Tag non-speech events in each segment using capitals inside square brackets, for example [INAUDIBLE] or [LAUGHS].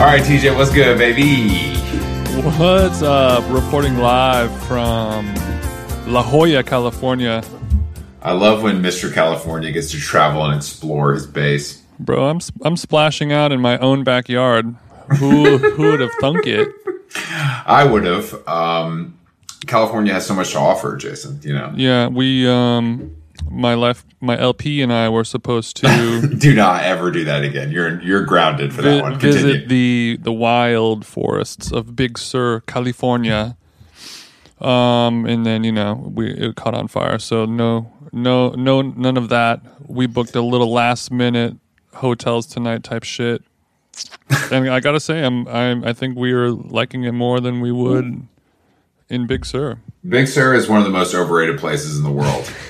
All right, TJ, what's good, baby? What's up? Reporting live from La Jolla, California. I love when Mr. California gets to travel and explore his base. Bro, I'm I'm splashing out in my own backyard. Who who would have thunk it? [LAUGHS] I would have. Um, California has so much to offer, Jason. You know. Yeah, we um my life my LP and I were supposed to [LAUGHS] do not ever do that again. You're you're grounded for vi- that one. Continue. visit the the wild forests of Big Sur, California. Um, and then you know we it caught on fire. So no, no, no, none of that. We booked a little last minute hotels tonight type shit. [LAUGHS] and I gotta say, I'm, I'm, I think we are liking it more than we would in Big Sur. Big Sur is one of the most overrated places in the world. [LAUGHS]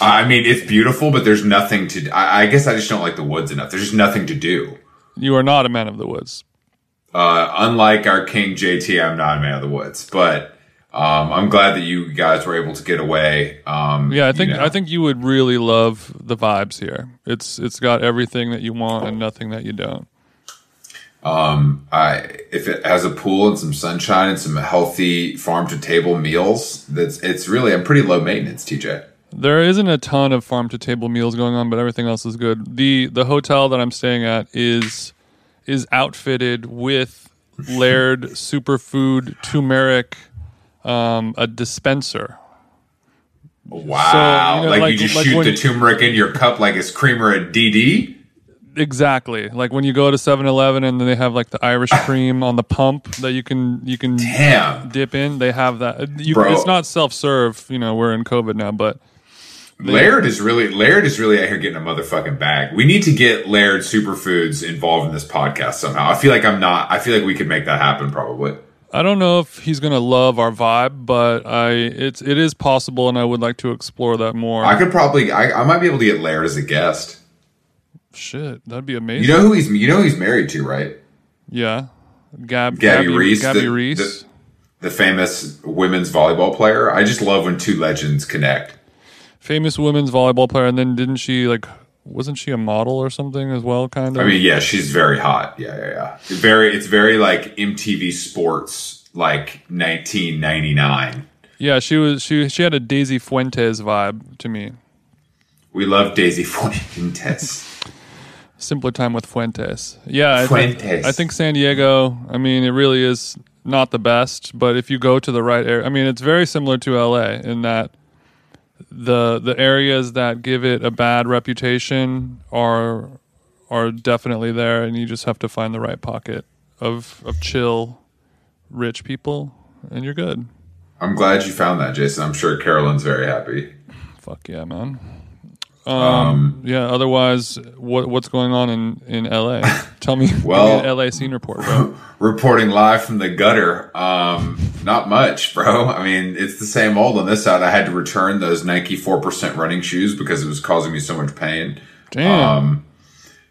I mean, it's beautiful, but there's nothing to. I, I guess I just don't like the woods enough. There's just nothing to do. You are not a man of the woods. Uh, unlike our king JT, I'm not a man of the woods, but um, I'm glad that you guys were able to get away. Um, Yeah, I think you know. I think you would really love the vibes here. It's it's got everything that you want and nothing that you don't. I if it has a pool and some sunshine and some healthy farm to table meals, that's it's really I'm pretty low maintenance, TJ. There isn't a ton of farm to table meals going on, but everything else is good. the The hotel that I'm staying at is is outfitted with Laird [LAUGHS] superfood turmeric, um, a dispenser. Wow, you know, like, like- you just like shoot the turmeric in your cup like it's creamer at DD. Exactly, like when you go to 7-Eleven and then they have like the Irish [LAUGHS] cream on the pump that you can you can Damn, dip in. They have that. You, it's not self serve. You know, we're in COVID now, but Laird is really Laird is really out here getting a motherfucking bag. We need to get Laird Superfoods involved in this podcast somehow. I feel like I'm not. I feel like we could make that happen probably. I don't know if he's gonna love our vibe, but I it's it is possible, and I would like to explore that more. I could probably. I, I might be able to get Laird as a guest. Shit, that'd be amazing. You know who he's. You know who he's married to, right? yeah, Gab, Gabby Reece, Gabby the- Reece. the- The famous women's volleyball player. I just love when two legends connect. Famous women's volleyball player, and then didn't she like? Wasn't she a model or something as well? Kind of. I mean, yeah, she's very hot. Yeah, yeah, yeah. Very. It's very like MTV Sports, like 1999. yeah, she was. She she had a Daisy Fuentes vibe to me. We love Daisy [LAUGHS] Fuentes. Simpler time with Fuentes. Yeah, I think, Fuentes. I think San Diego. I mean, it really is not the best, but if you go to the right area, I mean, it's very similar to LA in that the the areas that give it a bad reputation are are definitely there, and you just have to find the right pocket of of chill, rich people, and you're good. I'm glad you found that, Jason. I'm sure Carolyn's very happy. Fuck yeah, man. Um, yeah. Otherwise, what what's going on in in LA? [LAUGHS] Tell me. Well- me LA scene report, bro. [LAUGHS] Reporting live from the gutter. Um, not much, bro. I mean, it's the same old on this side. I had to return those Nike 4% running shoes because it was causing me so much pain. Damn. Um,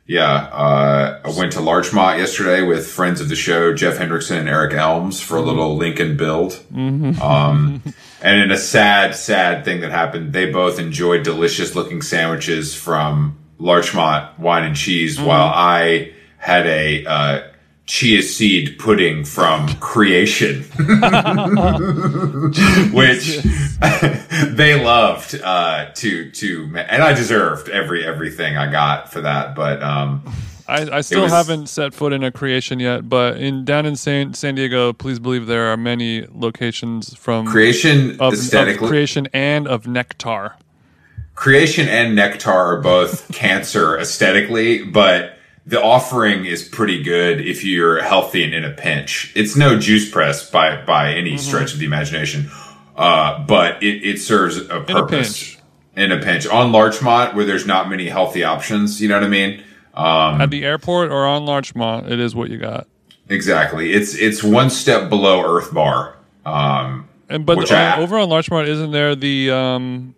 yeah, uh, I went to Larchmont yesterday with friends of the show, Jeff Hendrickson and Eric Elms, for a little Lincoln build. Um, [LAUGHS] and in a sad, sad thing that happened, they both enjoyed delicious looking sandwiches from Larchmont Wine and Cheese, while I had a uh, chia seed pudding from Kreation, [LAUGHS] which [LAUGHS] they loved uh, to to, and I deserved every everything I got for that. But um, I, I still was- haven't set foot in a Kreation yet, but in down in San San Diego, please believe there are many locations from Kreation of, of aesthetically, Kreation and of nectar. Kreation and Nectar are both [LAUGHS] cancer aesthetically, but the offering is pretty good if you're healthy and in a pinch. It's no juice press by by any stretch of the imagination, uh, but it, it serves a In a purpose. pinch. In a pinch on Larchmont, where there's not many healthy options, you know what I mean? Um, At the airport or on Larchmont, it is what you got. exactly. It's it's one step below Earth Bar. Um, And but Which uh, I- over on Larchmont, isn't there the um,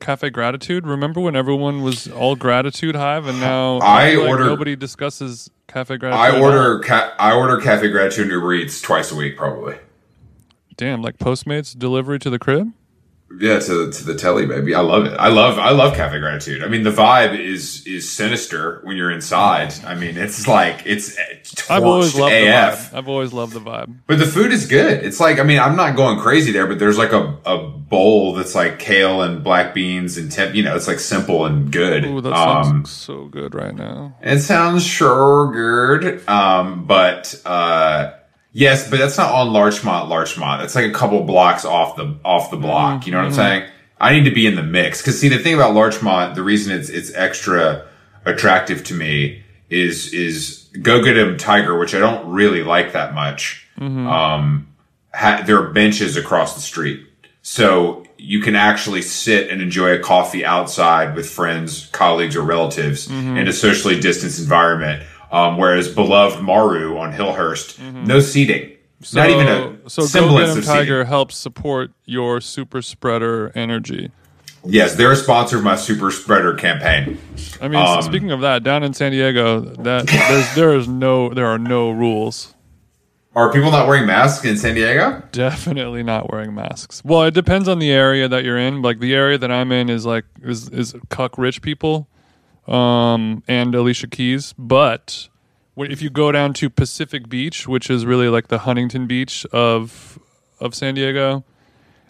Cafe Gratitude? Remember when everyone was all Gratitude Hive, and now I like order- nobody discusses Cafe Gratitude. I order ca- I order Cafe Gratitude and Uber Eats twice a week, probably. damn like Postmates delivery to the crib. Yeah, to to the telly, baby. I love it. I love I love Cafe Gratitude. I mean, the vibe is is sinister when you're inside. I mean, it's like it's I've always loved the AF. vibe. I've always loved the vibe. But the food is good. It's like I mean, I'm not going crazy there, but there's like a, a bowl that's like kale and black beans and temp. You know, it's like simple and good. Ooh, that sounds Um, so good right now. it sounds sure good. Um, but uh, yes, but that's not on Larchmont. Larchmont. That's like a couple blocks off the off the block. You know what I'm mm-hmm. saying? I need to be in the mix because see the thing about Larchmont, the reason it's it's extra attractive to me is is Go Get 'Em Tiger, which I don't really like that much. Mm-hmm. Um, ha- there are benches across the street. So you can actually sit and enjoy a coffee outside with friends, colleagues, or relatives mm-hmm. in a socially distanced environment. Um, whereas beloved Maru on Hillhurst, no seating. Not even a so Go semblance 'Em of Tiger seating. helps support your super spreader energy. Yes, they're a sponsor of my super spreader campaign. I mean, Um, speaking of that, down in San Diego, that there's there is no there are no rules. Are people not wearing masks in San Diego? Definitely not wearing masks. Well, it depends on the area that you're in. Like the area that I'm in is like is is cuck rich people, um, and Alicia Keys. But if you go down to Pacific Beach, which is really like the Huntington Beach of of San Diego,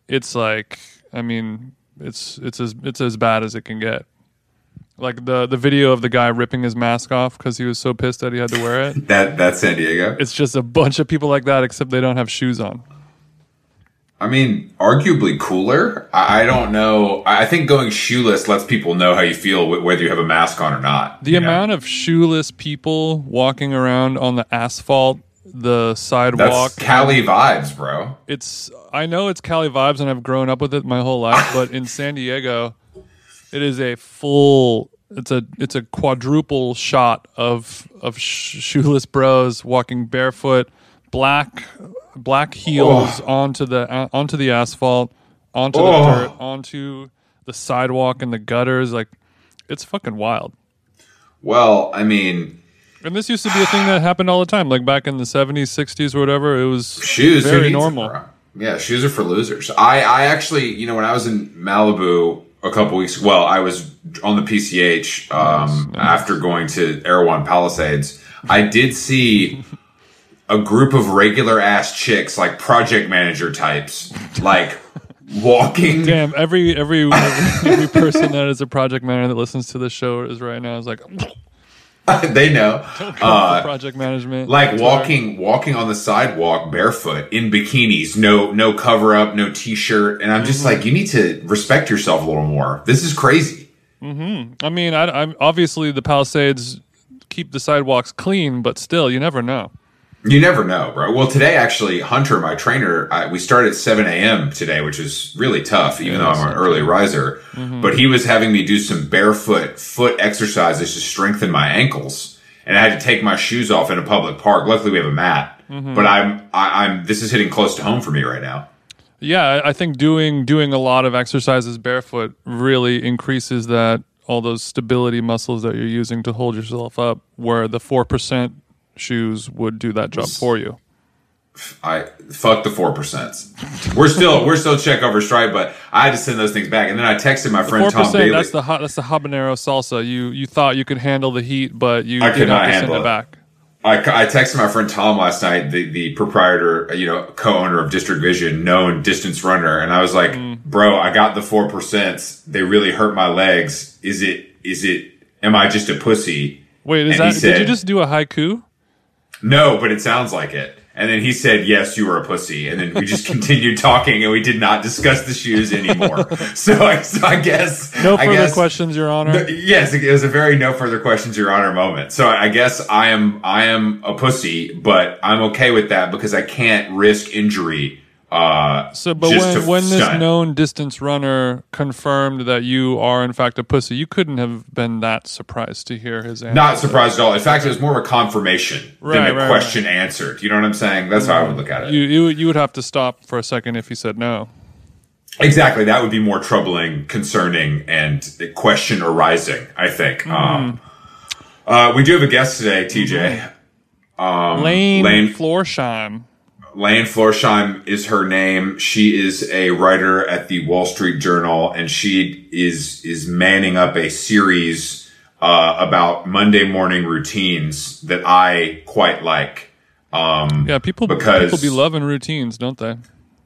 it's like I mean, it's it's as it's as bad as it can get. Like the the video of the guy ripping his mask off because he was so pissed that he had to wear it. [LAUGHS] That that's San Diego. It's just a bunch of people like that, except they don't have shoes on. I mean, arguably cooler. I, I don't know. I I think going shoeless lets people know how you feel whether you have a mask on or not. The you know? amount of shoeless people walking around on the asphalt, the sidewalk. that's Cali vibes, bro. it's I know it's Cali vibes and I've grown up with it my whole life, but in San Diego, it is a full it's a it's a quadruple shot of of sh- shoeless bros walking barefoot, black black heels onto the uh, onto the asphalt, onto the Oh. dirt, onto the sidewalk and the gutters like it's fucking wild. Well, I mean, And this used to be a thing that happened all the time, like back in the seventies, sixties, or whatever. It was shoes very normal. Yeah, shoes are for losers. I I actually, you know, when I was in Malibu a couple weeks, well, I was on the PCH um, after going to Erewhon Palisades. I did see [LAUGHS] a group of regular ass chicks, like project manager types, like walking. Damn, every every [LAUGHS] every, person that is a project manager that listens to this show is right now is like [LAUGHS] they know. [LAUGHS] Uh, project management. like walking walking on the sidewalk barefoot in bikinis no no cover up no t-shirt and i'm just Mm-hmm. like you need to respect yourself a little more this is crazy I mean, I, I'm obviously the Palisades keep the sidewalks clean, but still, you never know. You never know bro. Well today actually hunter my trainer I, we started at 7 a.m today which is really tough even though i'm an early riser. Mm-hmm. but he was having me do some barefoot foot exercises to strengthen my ankles. And i had to take my shoes off in a public park. Luckily we have a mat. Mm-hmm. but i'm I, i'm this is hitting close to home for me right now. Yeah, I- I think doing doing a lot of exercises barefoot really increases that all those stability muscles that you're using to hold yourself up, where the four percent shoes would do that job for you. I fuck the four percent. We're still we're still check over stripe, but I had to send those things back. And then I texted my friend Four Tom percent. Bailey. That's the hot, that's the habanero salsa. You you thought you could handle the heat, but you I could not handle it it. back. I, I texted my friend Tom last night, the, the proprietor, you know, co-owner of District Vision, known distance runner, and I was like, Mm. "Bro, I got the four percent. They really hurt my legs. Is it? Is it? Am I just a pussy?" Wait, is And that? did you just do a haiku? No, but it sounds like it. And then he said, "Yes, you were a pussy." And then we just [LAUGHS] continued talking, and we did not discuss the shoes anymore. [LAUGHS] so, I, so I guess No further guess, questions, Your Honor. Yes, it was a very no further questions, Your Honor moment. So I guess I am I am a pussy, but I'm okay with that because I can't risk injury. Uh, So, but when when this stunt. known distance runner confirmed that you are in fact a pussy, you couldn't have been that surprised to hear his answer. not surprised at all. In fact, it was more of a confirmation Right, than a right, question answered. You know what I'm saying? That's how I would look at it. You, you you would have to stop for a second if he said no. Exactly. That would be more troubling, concerning, and a question arising, I think. Hmm. Um, uh, we do have a guest today, TJ. Lane, Lane- Florsheim. Lane Florsheim is her name. She is a writer at the Wall Street Journal, and she is is manning up a series uh, about Monday morning routines that I quite like. Um, Yeah, people Because- people be loving routines, don't they?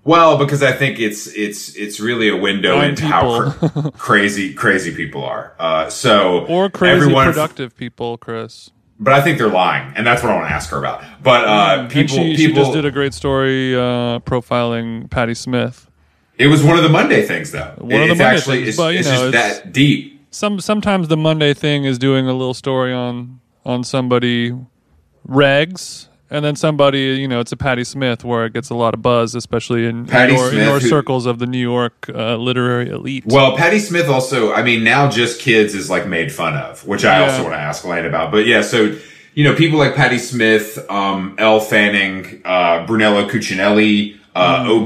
well, because I think it's it's it's really a window Nine into how cr- crazy crazy people are. Uh, so Or crazy everyone, productive people, Chris. But I think they're lying, and that's what I want to ask her about. But uh, people, Mm, and she, she people, just did a great story uh, profiling Patti Smith. it was one of the Monday things, though. One of the it's Monday actually things, it's, but, you it's know, just it's- that deep. Some sometimes the Monday thing is doing a little story on on somebody regs, and then somebody you know it's a Patti Smith where it gets a lot of buzz, especially in, Patti in your, in Smith, your who- circles of the New York uh, literary elite. Well, Patti Smith also, I mean, now just kids is like made fun of, which I also want to ask Lane about. But yeah, so, you know, people like Patti Smith, um, Elle Fanning, uh, Brunello Cucinelli, uh, Mm.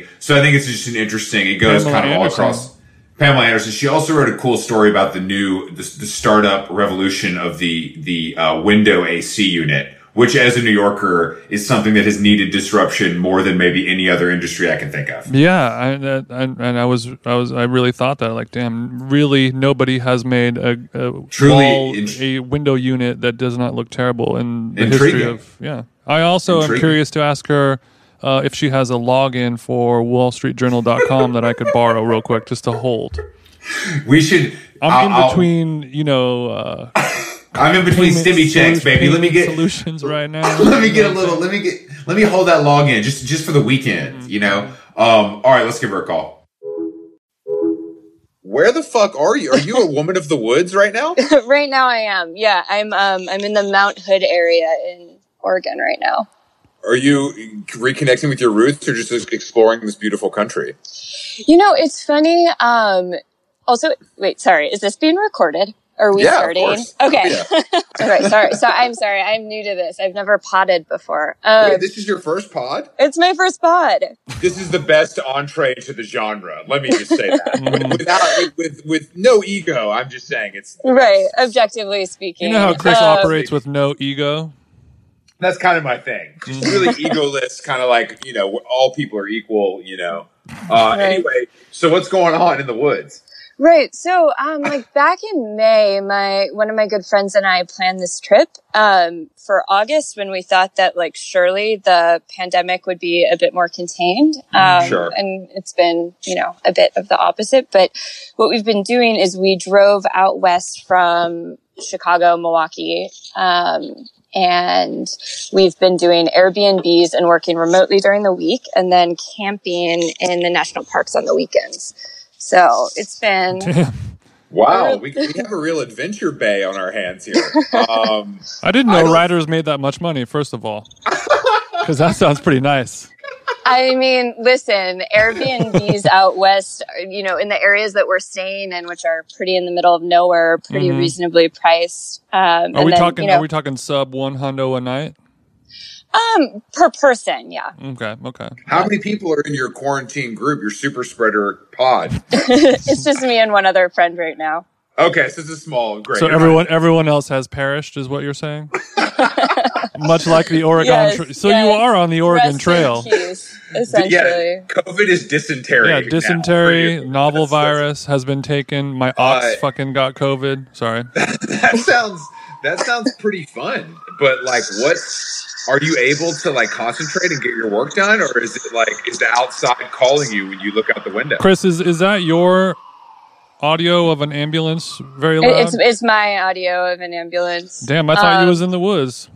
OBJ. So I think it's just an interesting, it goes Pamela kind of all across. Pamela Anderson. She also wrote a cool story about the new, the, the startup revolution of the, the, uh, window AC unit, which as a New Yorker is something that has needed disruption more than maybe any other industry I can think of. Yeah, I, that- and, I was, I was, I really thought that, like, damn, really, nobody has made a, a Truly wall, int- a window unit that does not look terrible in the history of. Yeah, I also am curious to ask her uh, if she has a login for WallStreetJournal.com that I could borrow real quick just to hold. We should, I'm I'll- in I'll- between, you know, uh, [LAUGHS] I'm in between payment stimmy checks, baby. Let me get solutions right now. [LAUGHS] let me get a little. Let me get. Let me hold that login just just for the weekend. You know. Um. All right. Let's give her a call. Where the fuck are you? Are you a woman of the woods right now? [LAUGHS] right now I am. Yeah, I'm um I'm in the Mount Hood area in Oregon right now. Are you reconnecting with your roots, or just exploring this beautiful country? You know, it's funny. Um also wait, sorry, is this being recorded? Are we Yeah, starting? Okay. Yeah. [LAUGHS] okay, sorry. So I'm sorry. I'm new to this. I've never potted before. Um, Wait, this is your first pod. it's my first pod. This is the best entree to the genre. Let me just say that. with, [LAUGHS] without, with, with with no ego, I'm just saying it's Right, objectively speaking. You know how Chris Um, operates with no ego? that's kind of my thing. Just really egoless, kind of like you know, all people are equal. You know. Uh, Right. Anyway, so what's going on in the woods? Right. So, um, like back in May, my one of my good friends and I planned this trip um, for August when we thought that like surely the pandemic would be a bit more contained. Um, Sure. And it's been you know a bit of the opposite. But what we've been doing is we drove out west from Chicago, Milwaukee. Um, and we've been doing Airbnbs and working remotely during the week and then camping in the national parks on the weekends. So it's been [LAUGHS] Wow, we, we have a real adventure bay on our hands here. Um, [LAUGHS] I didn't know don't- writers made that much money, first of all. Because that sounds pretty nice. I mean, listen, Airbnbs [LAUGHS] out west, you know, in the areas that we're staying in, which are pretty in the middle of nowhere, pretty Mhm. reasonably priced. Um, Are and we then, talking? you know, Are we talking sub one hundo a night? Um, per person, yeah. Okay, okay. how many people are in your quarantine group, your super spreader pod? [LAUGHS] it's just me and one other friend right now. Okay, so it's a small, great. So everyone, everyone else has perished, is what you're saying? [LAUGHS] Much like the Oregon. Yes, tra- so yes. you are on the Oregon Rest in Trail. peace, essentially. yeah, COVID is dysentery. Yeah, dysentery, novel that's- that's- virus has been taken. My ox Uh, fucking got COVID. Sorry. [LAUGHS] That sounds that sounds pretty fun, but like, what are you able to like concentrate and get your work done, or is it like is the outside calling you when you look out the window? Chris, is is that your audio of an ambulance very It- loud? It's, it's my audio of an ambulance. Damn, I thought you Um, was in the woods.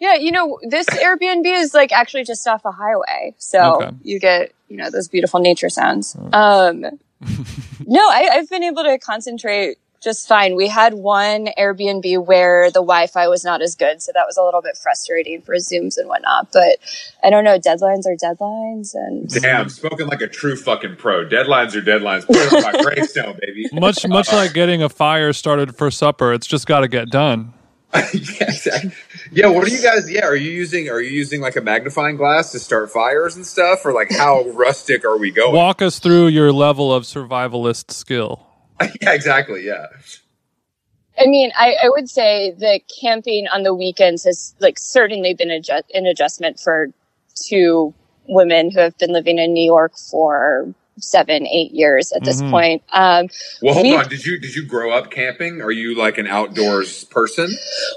Yeah, you know, this Airbnb is like actually just off a highway. So Okay. you get, you know, those beautiful nature sounds. Um, [LAUGHS] no, I, I've been able to concentrate just fine. We had one Airbnb where the Wi-Fi was not as good. So that was a little bit frustrating for Zooms and whatnot. But I don't know, deadlines are deadlines. And Damn, spoken like a true fucking pro. Deadlines are deadlines. Put it on my [LAUGHS] gravestone, baby. Much [LAUGHS] much like getting a fire started for supper, it's just got to get done. yeah, [LAUGHS] yeah, what are you guys? Yeah, are you using? Are you using like a magnifying glass to start fires and stuff, or like how rustic are we going? Walk us through your level of survivalist skill. [LAUGHS] yeah, exactly. Yeah. I mean, I, I would say the camping on the weekends has like certainly been adjust, an adjustment for two women who have been living in New York for seven, eight years at this Mhm. point. Um, Well, hold We- on. Did you did you grow up camping? Are you like an outdoors person?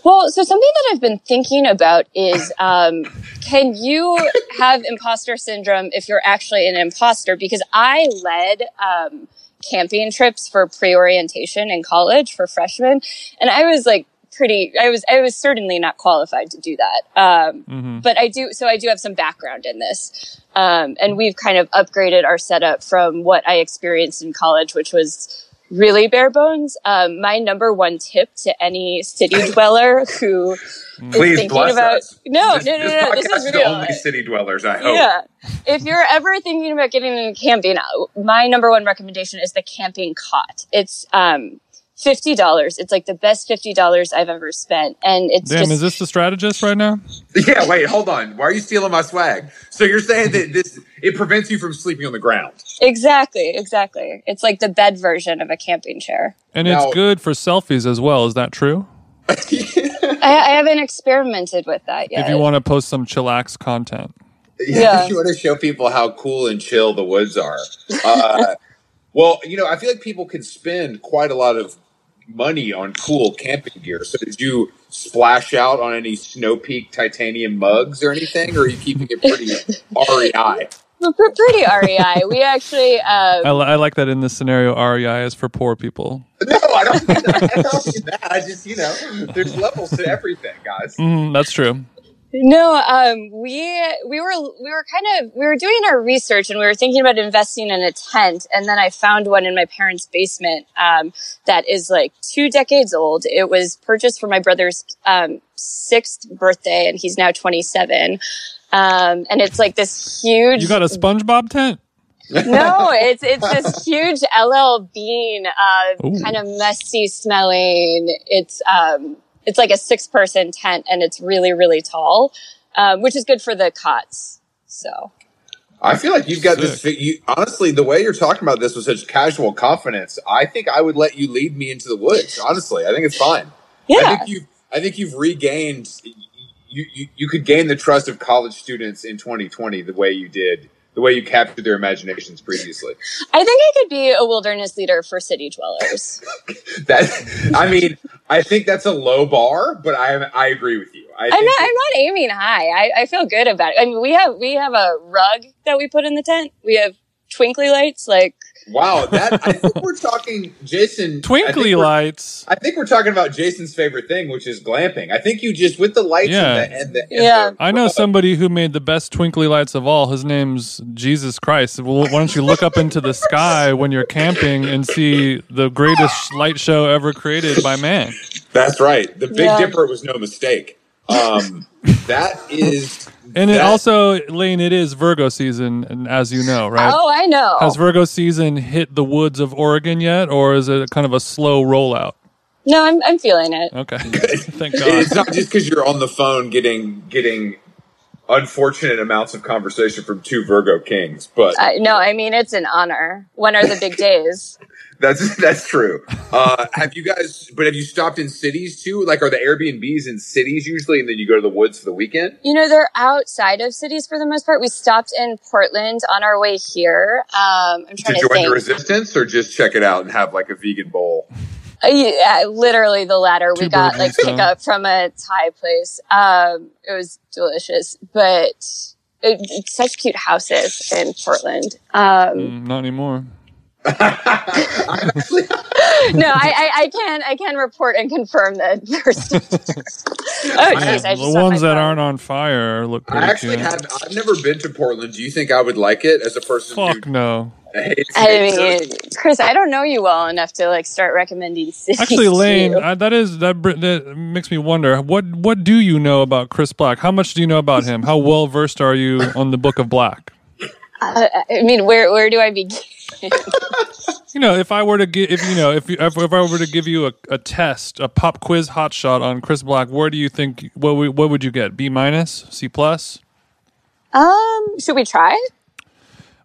well, so something that I've been thinking about is, um, can you have imposter syndrome if you're actually an imposter? Because I led, um, camping trips for pre-orientation in college for freshmen. And I was like pretty, I was, I was certainly not qualified to do that. Um, hmm but I do, so I do have some background in this. Um, and we've kind of upgraded our setup from what I experienced in college, which was really bare bones. Um, my number one tip to any city [LAUGHS] dweller who is Please thinking bless about, us. no, this, no, no, no, this podcast is is real. only city dwellers. I hope. Yeah. If you're ever thinking about getting into camping, uh, my number one recommendation is the camping cot. It's, um, fifty dollars. It's like the best fifty dollars I've ever spent, and it's Damn, just is this the strategist right now? Yeah. Wait. Hold on. Why are you stealing my swag? So you're saying that this it prevents you from sleeping on the ground? exactly, exactly. It's like the bed version of a camping chair. And Now- it's good for selfies as well. Is that true? [LAUGHS] I, I haven't experimented with that yet. If you want to post some chillax content. Yeah. you want to show people how cool and chill the woods are. Uh, [LAUGHS] well, you know, I feel like people can spend quite a lot of money on cool camping gear. So did you splash out on any Snow Peak titanium mugs or anything, or are you keeping it pretty [LAUGHS] REI? We're pretty REI. we actually, um, I, li- I like that in this scenario, REI is for poor people. [LAUGHS] No, I don't. Mean that. I don't mean that. I just, you know, there's levels to everything, guys. Mm, that's true. No, um, we we were we were kind of we were doing our research and we were thinking about investing in a tent, and then I found one in my parents' basement um, that is like two decades old. It was purchased for my brother's um, sixth birthday, and he's now twenty seven. Um, and it's like this huge. You got a SpongeBob tent? no, it's it's this huge LL Bean, uh, kind of messy smelling. It's um, it's like a six person tent, and it's really really tall, um, which is good for the cots. So I feel like you've got this. Sick. fi- You, honestly, the way you're talking about this with such casual confidence, I think I would let you lead me into the woods. Honestly, I think it's fine. Yeah. I think you've. I think you've regained. You, you you could gain the trust of college students in 2020 the way you did, the way you captured their imaginations previously. I think I could be a wilderness leader for city dwellers. [LAUGHS] That I mean, I think that's a low bar, but I I agree with you. I I'm think not. I'm not aiming high. I, I feel good about it. I mean, we have we have a rug that we put in the tent. We have twinkly lights. Like wow, that I think we're talking, Jason. Twinkly we're- lights. I think we're talking about Jason's favorite thing, which is glamping. I think you just with the lights Yeah. and the and the, and Yeah. the- I know [LAUGHS] somebody who made the best twinkly lights of all. His name's Jesus Christ. Well, why don't you look up into the sky when you're camping and see the greatest light show ever created by man? That's right. The Big Yeah. Dipper was no mistake. Um, that is, And it also, Lane, it is Virgo season, and as you know, right? oh, I know. Has Virgo season hit the woods of Oregon yet, or is it kind of a slow rollout? no, I'm I'm feeling it. Okay, thank God. [LAUGHS] it's not just because you're on the phone getting getting unfortunate amounts of conversation from two Virgo kings, but I, no, I mean it's an honor. When are the big [LAUGHS] days? that's that's true. Uh, have you guys? But have you stopped in cities too? Like, are the Airbnbs in cities usually, and then you go to the woods for the weekend? You know, they're outside of cities for the most part. We stopped in Portland on our way here. Um, I'm To trying to, join think. the resistance, or just check it out and have like a vegan bowl? Uh, yeah, literally the latter. we got like one stone. pickup from a Thai place. Um, it was delicious, but it, it's such cute houses in Portland. Um, Mm, not anymore. [LAUGHS] No, I, I, I can I can report and confirm that. First. [LAUGHS] oh, jeez, I the ones that phone. aren't on fire look pretty I actually cute. have. I've never been to Portland. Do you think I would like it as a person Fuck who no. Hates I mean, Chris, I don't know you well enough to like start recommending [LAUGHS] cities. Actually, to Lane, you. uh, that is that, that makes me wonder what what do you know about Chris Black? How much do you know about him? How well versed are you on the Book of Black? [LAUGHS] Uh, I mean, where where do I begin? You know, if I were to give, if you know, if you, if, if I were to give you a, a test, a pop quiz hot shot on Chris Black, where do you think what would- what would you get? B minus, C plus? Um, should we try?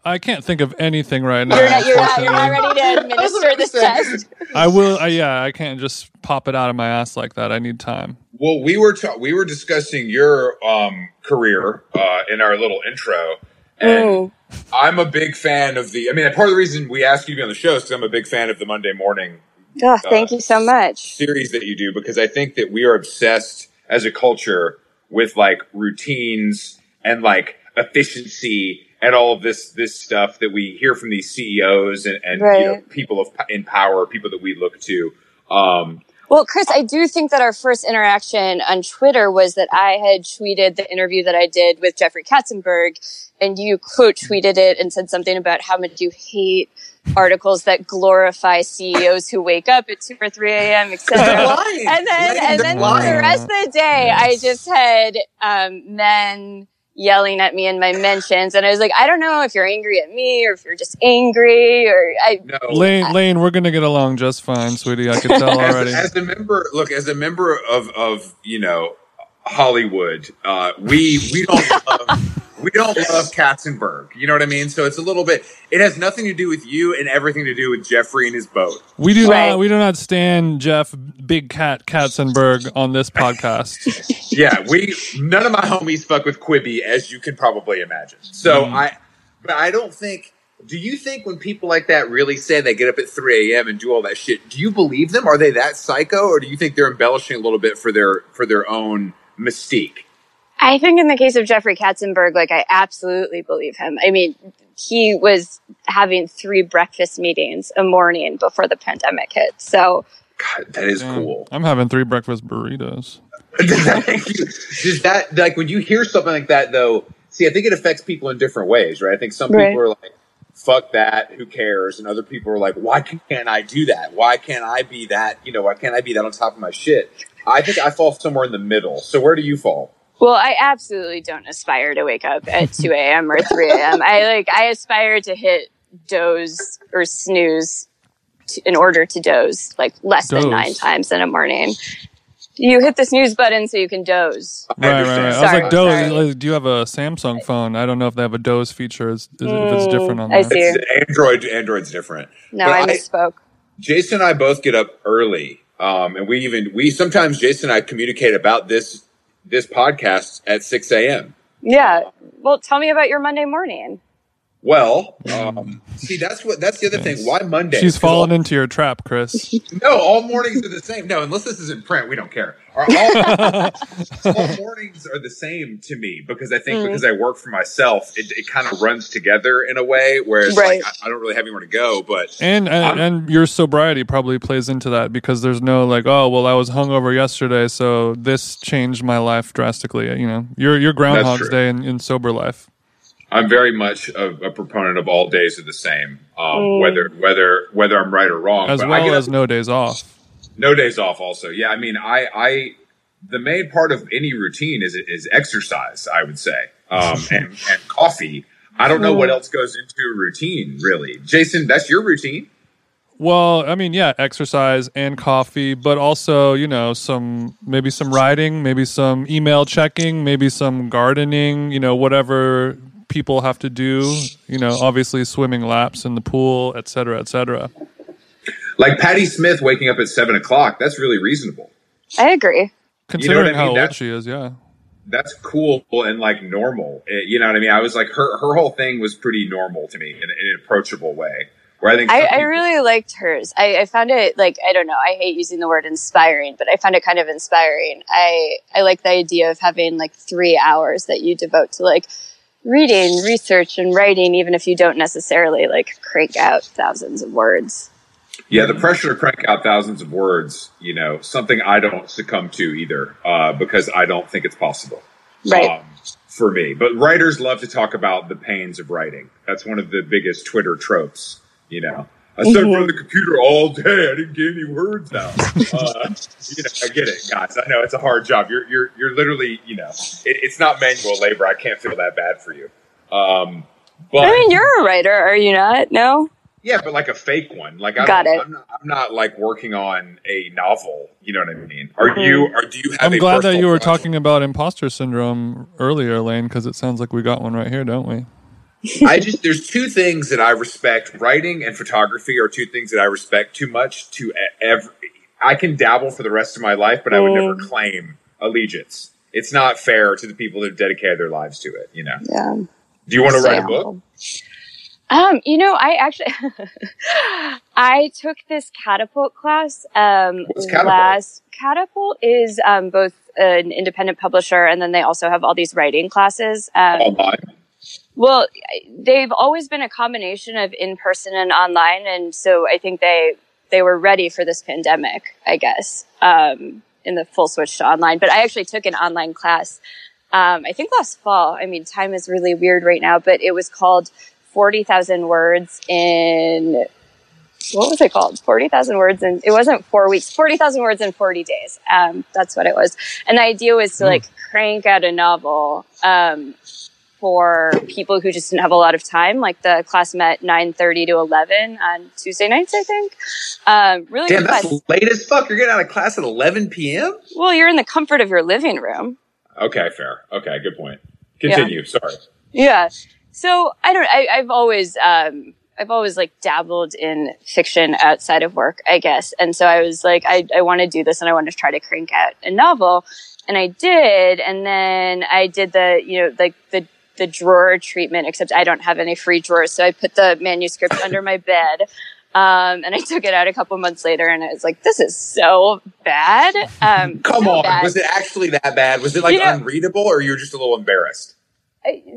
I can't think of anything right now. You're not, you're not, you're not ready to administer this test. I will. Uh, yeah, I can't just pop it out of my ass like that. I need time. Well, we were ta- we were discussing your um, career uh, in our little intro, and. I'm a big fan of the. I mean, part of the reason we asked you to be on the show is because I'm a big fan of the Monday morning Oh, thank you so much. series that you do because I think that we are obsessed as a culture with like routines and like efficiency and all of this this stuff that we hear from these CEOs and, and you know, people of in power, people that we look to. Um, Well, Chris, I do think that our first interaction on Twitter was that I had tweeted the interview that I did with Jeffrey Katzenberg, and you quote tweeted it and said something about how much you hate articles that glorify CEOs who wake up at two or three a.m. etc. and then and then the rest of the day, I just had um, men yelling at me in my mentions, and I was like, I don't know if you're angry at me or if you're just angry, or I. no, Lane, Lane, we're gonna get along just fine, sweetie. I can tell [LAUGHS] already. as, as a member, look, as a member of of you know Hollywood, uh, we we don't [LAUGHS] love, we don't love Katzenberg. You know what I mean? So it's a little bit. It has nothing to do with you and everything to do with Jeffrey and his boat. We do Right. not. We do not stand Jeff Big Cat Katzenberg on this podcast. [LAUGHS] Yeah, we none of my homies fuck with Quibi, as you can probably imagine. So mm. I, but I don't think. Do you think when people like that really say they get up at 3 a.m. and do all that shit, do you believe them? Are they that psycho, or do you think they're embellishing a little bit for their for their own mystique? I think in the case of Jeffrey Katzenberg, like I absolutely believe him. I mean, he was having three breakfast meetings a morning before the pandemic hit. So God, that is Damn. cool. I'm having three breakfast burritos. does that does that like when you hear something like that though? See, I think it affects people in different ways, right? I think some Right. people are like, "Fuck that, who cares?" and other people are like, "Why can't I do that? Why can't I be that? You know, why can't I be that on top of my shit?" I think I fall somewhere in the middle. So where do you fall? Well, I absolutely don't aspire to wake up at 2 a.m. or 3 a.m. I like, I aspire to hit doze or snooze to, in order to doze like less Doze. than nine times in a morning. You hit the snooze button so you can doze. I Right, right, understand. right. I was like, Doze. sorry. Do you have a Samsung phone? I don't know if they have a Doze feature. Is, is, if it's Mm, different on I that. see. It's Android. Android's different. No, But I I- misspoke. Jason and I both get up early, um, and we even we sometimes Jason and I communicate about this this podcast at six a.m. Yeah. Well, tell me about your Monday morning. Well, um, see that's what that's the other thing. Why Monday? She's fallen all- into your trap, Chris. [LAUGHS] No, all mornings are the same. No, unless this is in print, we don't care. Are all, [LAUGHS] all mornings are the same to me because I think Mhm. because I work for myself, it, it kind of runs together in a way. Whereas Right. like, I, I don't really have anywhere to go. But And, and and your sobriety probably plays into that because there's no like, oh well, I was hungover yesterday, so this changed my life drastically. You know, your your Groundhog's. Day in, in sober life. I'm very much a, a proponent of all days are the same, um, Mm. whether whether whether I'm right or wrong. as But I well as up- no days off. no days off. Also, yeah. I mean, I I the main part of any routine is is exercise. I would say, um, [LAUGHS] and and coffee. I don't know what else goes into a routine, really. Jason, that's your routine. Well, I mean, yeah, exercise and coffee, but also, you know, some maybe some writing, maybe some email checking, maybe some gardening, you know, whatever people have to do, you know, obviously swimming laps in the pool, et cetera, et cetera. Like Patti Smith waking up at seven o'clock. That's really reasonable. I agree. Considering I mean? how old she is, yeah. That's cool and like normal. Eh, You know what I mean? I was like, her her whole thing was pretty normal to me in, in an approachable way. Where I think I, some I really liked hers. I, I found it like I don't know. I hate using the word inspiring, but I found it kind of inspiring. I I like the idea of having like three hours that you devote to like reading, research, and writing, even if you don't necessarily like crank out thousands of words. Yeah, the pressure to crank out thousands of words, you know, something I don't succumb to either, uh, because I don't think it's possible. Right. Um, for me. But writers love to talk about the pains of writing. That's one of the biggest Twitter tropes, you know. I sat in front of the computer all day. I didn't get any words out. Uh, you know, I get it, guys. I know it's a hard job. You're you're you're literally, you know, it, it's not manual labor. I can't feel that bad for you. Um, but I mean, you're a writer, are you not? No. yeah, but like a fake one. Like I Got it. I'm not, I'm not like working on a novel. You know what I mean? Are you? Or do you have? I'm a glad that you were project? talking about imposter syndrome earlier, Lane, because it sounds like we got one right here, don't we? [LAUGHS] I just there's two things that I respect. Writing and photography are two things that I respect too much to ever. I can dabble for the rest of my life, but I would never Mm. claim allegiance. It's not fair to the people who've dedicated their lives to it. You know. Yeah. Do you want to write a book? Um, you know, I actually, [LAUGHS] I took this catapult class, um, What's Catapult? last, catapult is, um, both an independent publisher and then they also have all these writing classes. Um, Online. Well, they've always been a combination of in person and online. And so I think they, they were ready for this pandemic, I guess, um, in the full switch to online. But I actually took an online class, um, I think last fall. I mean, time is really weird right now, but it was called 40,000 words in, what was it called? 40,000 words in, it wasn't four weeks, 40,000 words in 40 days. Um, that's what it was. And the idea was to like crank out a novel, um, for people who just didn't have a lot of time. Like the class met 9.30 to 11 on Tuesday nights, I think. Um, really Damn, that's class. late as fuck. You're getting out of class at 11 p.m. Well, you're in the comfort of your living room. Okay, fair. Okay, good point. Continue. Sorry. Yeah. So I don't. I, I've always, um, I've always like dabbled in fiction outside of work, I guess. And so I was like, I, I want to do this, and I want to try to crank out a novel, and I did. And then I did the, you know, like the the drawer treatment. Except I don't have any free drawers, so I put the manuscript under my bed. Um, and I took it out a couple months later, and I was like, "This is so bad." Um, [LAUGHS] Come so on. bad. Was it actually that bad? Was it like You know- unreadable or you were just a little embarrassed?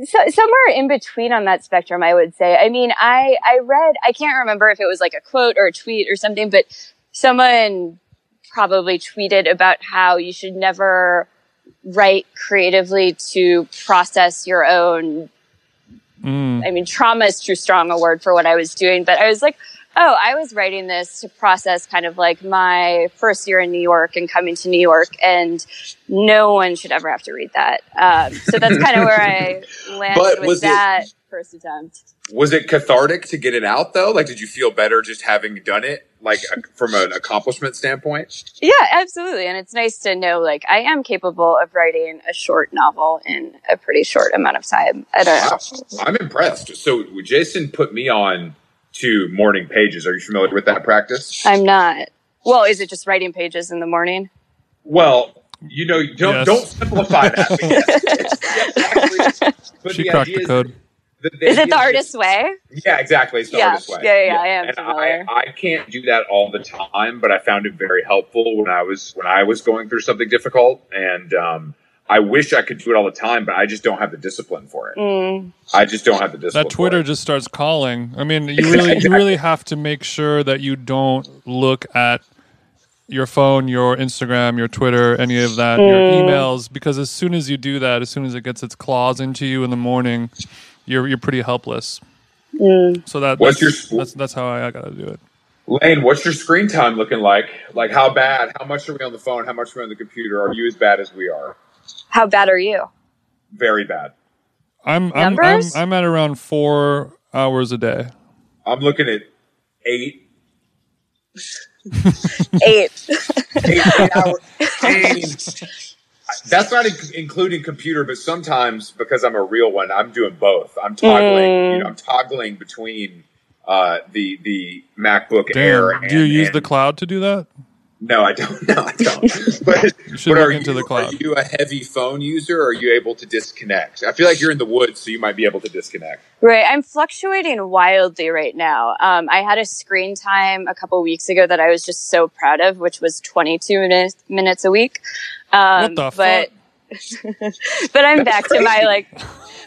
so, somewhere in between on that spectrum, I would say. I mean, I, I read, I can't remember if it was like a quote or a tweet or something, but someone probably tweeted about how you should never write creatively to process your own Mm. I mean, trauma is too strong a word for what I was doing, but I was like, oh, I was writing this to process kind of like my first year in New York and coming to New York, and no one should ever have to read that. Um, so that's kind of where I [LAUGHS] landed But was with it- that first attempt. Was it cathartic to get it out though? Like, did you feel better just having done it, like from an accomplishment standpoint? Yeah, absolutely. And it's nice to know like I am capable of writing a short novel in a pretty short amount of time. I don't know. I'm impressed. So Jason put me on to morning pages. Are you familiar with that practice? I'm not. Well, is it just writing pages in the morning? Well, you know, don't Yes. don't simplify that. But yes, [LAUGHS] it's- yes, actually, but She the cracked idea the code. that Is it idea the artist's way? Yeah, exactly. It's the Yeah. artist's way. Yeah, yeah, yeah, I am and familiar. I, I can't do that all the time, but I found it very helpful when I was when I was going through something difficult, and um, I wish I could do it all the time, but I just don't have the discipline for it. Mm. I just don't have the discipline. That Twitter For it. just starts calling. I mean, you [LAUGHS] really, you really have to make sure that you don't look at your phone, your Instagram, your Twitter, any of that, your Mm. emails, because as soon as you do that, as soon as it gets its claws into you in the morning, you're you're pretty helpless. Mm. So that What's that's, your- that's that's how I, I gotta do it. Lane, what's your screen time looking like? Like, how bad? How much are we on the phone? How much are we on the computer? Are you as bad as we are? How bad are you? Very bad. I'm I'm, I'm I'm at around four hours a day. I'm looking at eight, Eight. [LAUGHS] eight, eight hours. [LAUGHS] I mean, that's not in- including computer, but sometimes because I'm a real one, I'm doing both. I'm toggling. Mm. You know, I'm toggling between uh, the the MacBook Air. Damn. And, Do you use and- the cloud to do that? No, I don't. [LAUGHS] No, I don't. [LAUGHS] but You should but look into you, the cloud. Are you a heavy phone user? or Are you able to disconnect? I feel like you're in the woods, so you might be able to disconnect. Right. I'm fluctuating wildly right now. Um, I had a screen time a couple weeks ago that I was just so proud of, which was 22 minutes, minutes a week. Um, What the but, [LAUGHS] but I'm back to my like,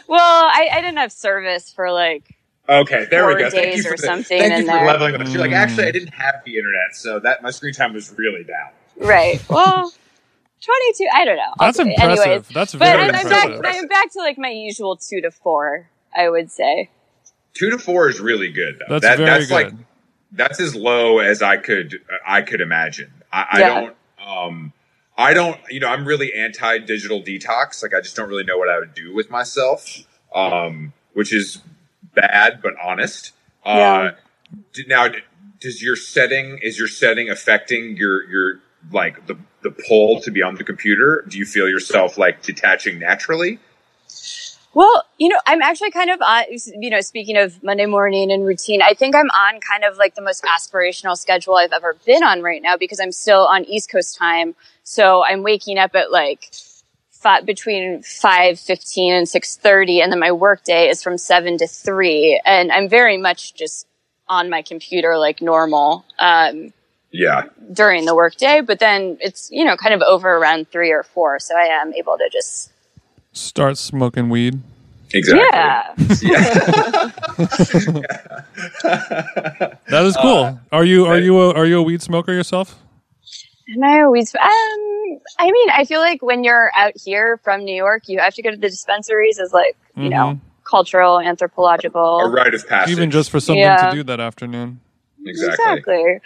well, I, I didn't have service for like, Okay, there we go. Thank days you for or the- something Thank in you for there. leveling with us. You're like, Mm. actually, I didn't have the internet, so that my screen time was really down. right. Well, 22, I don't know. That's I'll- impressive. Anyways, That's but very I'm, I'm impressive. back, I'm back to like my usual two to four, I would say. Two to four is really good, though. That's that, very that's good. like that's as low as I could I could imagine. I, I don't um I don't you know I'm really anti digital detox. Like I just don't really know what I would do with myself, um, which is bad but honest. Uh, Yeah. d- now, does your setting is your setting affecting your your like the the pull to be on the computer? Do you feel yourself like detaching naturally? Well, you know, I'm actually kind of on, you know, speaking of Monday morning and routine, I think I'm on kind of like the most aspirational schedule I've ever been on right now because I'm still on East Coast time. So I'm waking up at like five, between 5.15 and 6.30 and then my work day is from 7 to 3 and I'm very much just on my computer like normal. Um, Yeah. during the workday, but then it's, you know, kind of over around three or four. So I am able to just, Start smoking weed. Exactly. yeah. [LAUGHS] That is cool. are you are you a, are you a weed smoker yourself? Am I always, um, I mean, I feel like when you're out here from New York, you have to go to the dispensaries as like, you know, cultural, anthropological A rite of passage. Even just for something Yeah. to do that afternoon. exactly.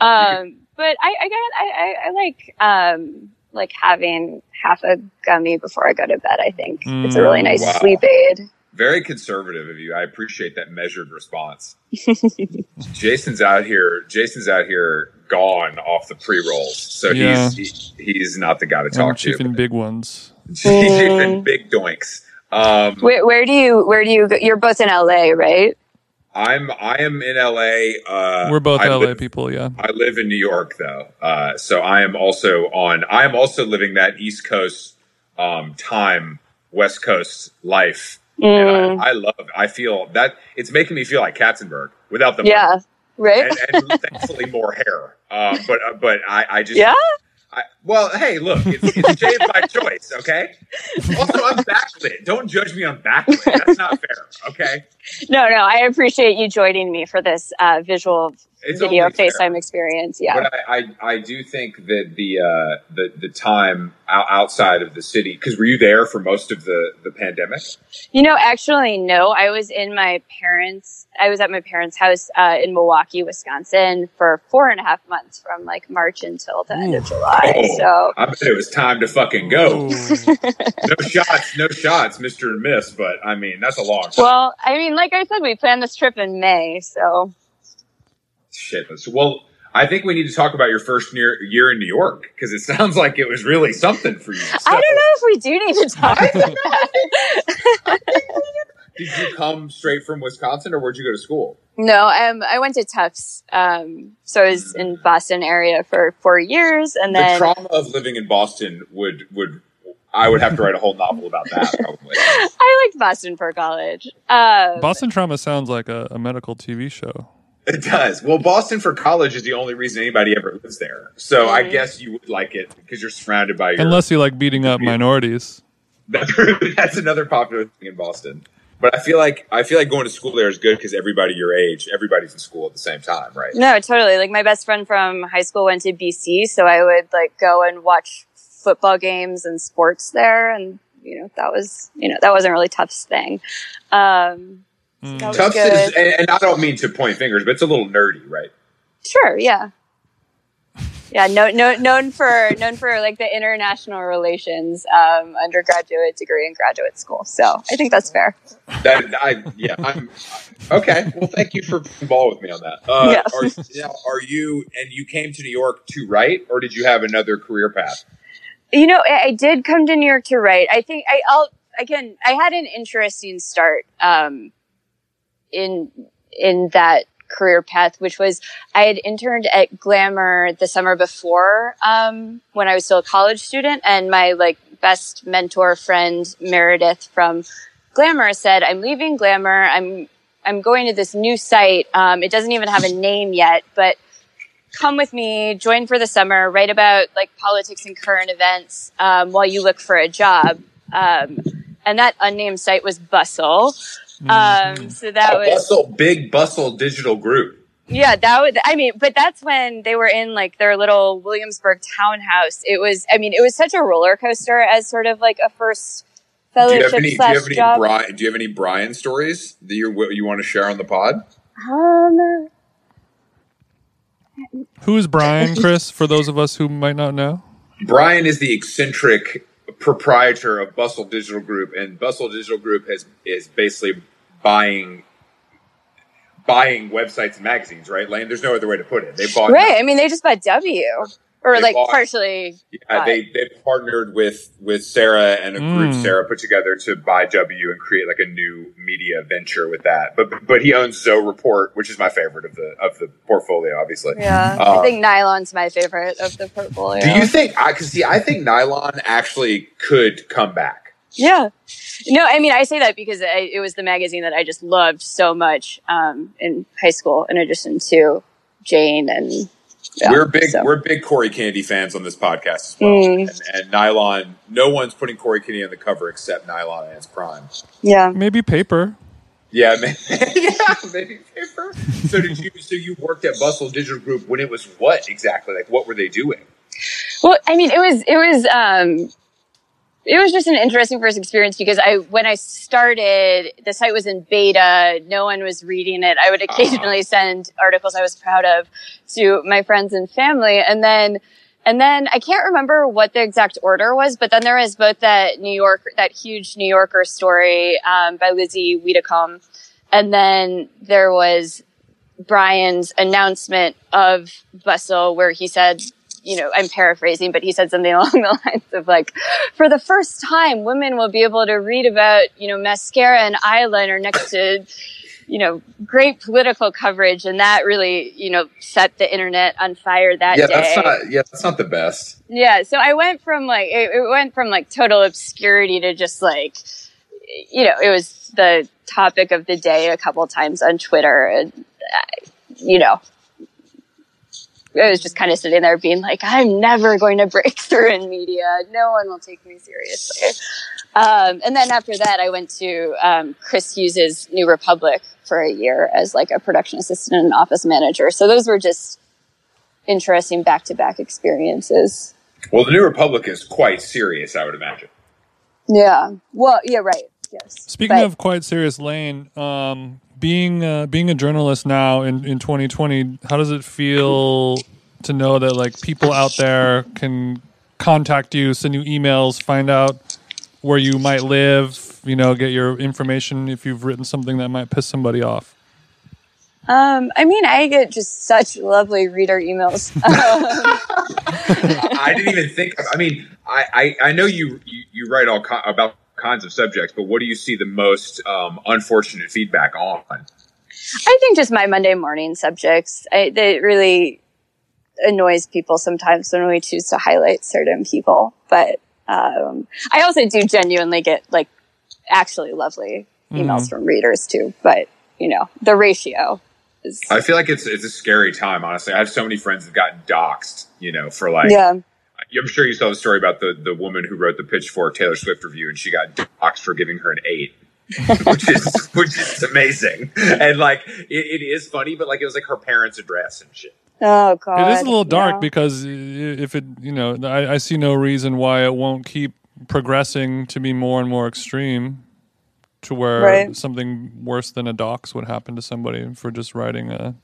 Um, but I, I get, I, I, I like, um, like having half a gummy before I go to bed. I think it's a really Mm, nice wow. sleep aid. Very conservative of you. I appreciate that measured response. [LAUGHS] Jason's out here. Jason's out here gone off the pre rolls, so Yeah. he's he, he's not the guy to I'm talk to. chiefing big ones. [LAUGHS] He's chiefing big doinks. Um, Where, where do you, where do you go? You're both in LA, right? I'm I am in LA. Uh, We're both I LA live- people, yeah. I live in New York though, uh, so I am also on. I am also living that East Coast um, time, West Coast life, Mm, and I, I love. I feel that it's making me feel like Katzenberg without the yeah. Right? and, and thankfully more hair. Um, but uh, but I, I just Yeah? I, well, hey, look, it's, it's [LAUGHS] shaved by choice, okay? Also, I'm backlit. Don't judge me on backlit. That's not fair, okay? No, no, I appreciate you joining me for this uh, visual It's video. FaceTime experience. Yeah. But I, I, I do think that the uh, the the time outside of the city because were you there for most of the the pandemic? You know, actually, no. I was in my parents. I was at my parents' house uh, in Milwaukee, Wisconsin, for four and a half months, from like March until the end of July. So, I bet it was time to fucking go. [LAUGHS] No shots, no shots, Mister and Miss. But I mean, that's a long time. well, I mean, like I said, we planned this trip in May. So, Shit. Well, I think we need to talk about your first year year in New York because it sounds like it was really something for you. So, I don't know if we do need to talk [LAUGHS] about that. [LAUGHS] Did you come straight from Wisconsin, or where'd you go to school? no, um, I went to Tufts. Um, so I was in Boston area for four years, and then the trauma of living in Boston would would I would have to write a whole novel about that [LAUGHS] probably. I liked Boston for college. Um, Boston Trauma sounds like a, a medical TV show. It does. Well, Boston for college is the only reason anybody ever lives there. So I Mhm. guess you would like it because you're surrounded by your. Unless you like beating up minorities. [LAUGHS] that's another popular thing in Boston. But I feel like I feel like going to school there is good because everybody your age, everybody's in school at the same time, right? No, totally. Like my best friend from high school went to BC, so I would like go and watch football games and sports there, and you know that was you know that wasn't really Tufts thing. Um, Mm. Tufts is, and, and I don't mean to point fingers, but it's a little nerdy, right? Sure, yeah, yeah. No, no, known for known for like the international relations um, undergraduate degree in graduate school. So I think that's fair. That I yeah. I'm, okay. Well, thank you for playing ball with me on that. Uh, Yeah. are, are you and you came to New York to write, or did you have another career path? You know, I, I did come to New York to write. I think I, I'll again. I had an interesting start um, in in that career path, which was I had interned at Glamour the summer before um, when I was still a college student, and my like best mentor friend Meredith from Glamour said, "I'm leaving Glamour. I'm I'm going to this new site. Um, it doesn't even have a name yet, but." come with me, join for the summer, write about like politics and current events um, while you look for a job. Um, and that unnamed site was Bustle. Um, so that was Bustle, big bustle digital group. yeah, that was. I mean, but that's when they were in like their little Williamsburg townhouse. It was. I mean, it was such a roller coaster as sort of like a first Do you fellowship have any? Do you slash have any? job. Bryan, do you have any Bryan stories that you you want to share on the pod? um, Who's Bryan, Chris, for those of us who might not know? Bryan is the eccentric proprietor of Bustle Digital Group, and Bustle Digital Group has is basically buying buying websites and magazines, right? Lane, there's no other way to put it. They bought right. I mean, they just bought W. or They like bought- partially. Yeah, they they partnered with with Sarah and a group Mm. Sarah put together to buy W and create like a new media venture with that. But but he owns Zoe Report, which is my favorite of the of the portfolio, obviously. Yeah, Uh, I think nylon's my favorite of the portfolio. Do you think I cause see I think nylon actually could come back. Yeah. No, I mean, I say that because I, it was the magazine that I just loved so much um, in high school, in addition to Jane and. yeah, we're big so. we're big Cory Kennedy fans on this podcast as well. Mm. And, and nylon no one's putting Cory Kennedy on the cover except nylon and its prime. Yeah. Maybe paper. Yeah, maybe, [LAUGHS] yeah, maybe paper. So did you? So you worked at Bustle Digital Group when it was what exactly? Like, what were they doing? Well, I mean, it was it was um, it was just an interesting first experience because I when I started, the site was in beta. No one was reading it. I would occasionally send articles I was proud of to my friends and family, and then. And then I can't remember what the exact order was, but then there was both that New York, that huge New Yorker story um, by Lizzie Widdicombe, and then there was Bryan's announcement of Bustle where he said, you know, I'm paraphrasing, but he said something [LAUGHS] along the lines of like, for the first time, women will be able to read about, you know, mascara and eyeliner next to, you know, great political coverage. And that really, you know, set the internet on fire that yeah, day. that's not. Yeah, that's not the best. Yeah, so I went from like it, it went from like total obscurity to just like you know, it was the topic of the day a couple times on Twitter and uh, you know, I was just kind of sitting there being like, I'm never going to break [LAUGHS] through in media. No one will take me seriously. Um, and then after that, I went to um, Chris Hughes's New Republic for a year as like a production assistant and office manager. So those were just interesting back to back experiences. Well, the New Republic is quite serious, I would imagine. Yeah. Well, yeah, right. Yes. Speaking But- of quite serious, Lane, um, being uh, being a journalist now in, in 2020, how does it feel to know that like people out there can contact you, send you emails, find out where you might live, you know, get your information if you've written something that might piss somebody off? Um, I mean, I get just such lovely reader emails. [LAUGHS] [LAUGHS] I didn't even think. I mean, I, I, I know you, you you write all ki- about kinds of subjects, but what do you see the most um, unfortunate feedback on? I think just my Monday morning subjects. I, that really annoys people sometimes when we choose to highlight certain people. But um, I also do genuinely get like actually lovely emails from readers too. But you know, the ratio is I feel like it's it's a scary time. Honestly, I have so many friends that have gotten doxxed. You know, for like yeah. I'm sure you saw the story about the, the woman who wrote the Pitchfork Taylor Swift review, and she got doxxed for giving her an eight, [LAUGHS] which is which is amazing. And like it, it is funny, but like it was like her parents' address and shit. Oh god, It is a little dark yeah. because if it, you know, I, I see no reason why it won't keep progressing to be more and more extreme to where Right. something worse than a dox would happen to somebody for just writing a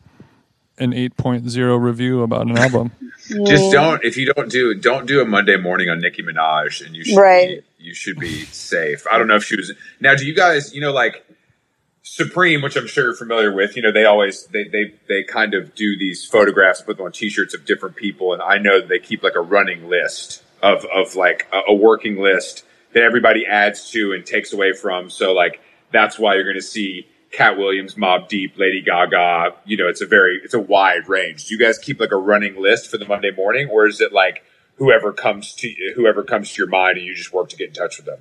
an 8.0 review about an album. [LAUGHS] Just don't if you don't do don't do a Monday morning on Nicki Minaj, and you should Right. be, you should be safe. I don't know if she was now. Do you guys you know like Supreme, which I'm sure you're familiar with? You know they always they they they kind of do these photographs, put them on T-shirts of different people, and I know that they keep like a running list of of like a, a working list that everybody adds to and takes away from. So like that's why you're going to see Katt Williams, Mobb Deep, Lady Gaga. You know, it's a very it's a wide range. Do you guys keep like a running list for the Monday morning, or is it like whoever comes to whoever comes to your mind and you just work to get in touch with them?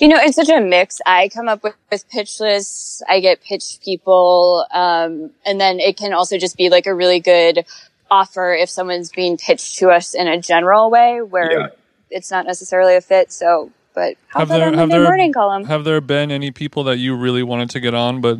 You know, it's such a mix. I come up with, with pitch lists. I get pitched people. Um, and then it can also just be like a really good offer if someone's being pitched to us in a general way where Yeah. it's not necessarily a fit. So, but how Have about there a have there morning column? have there been any people that you really wanted to get on, but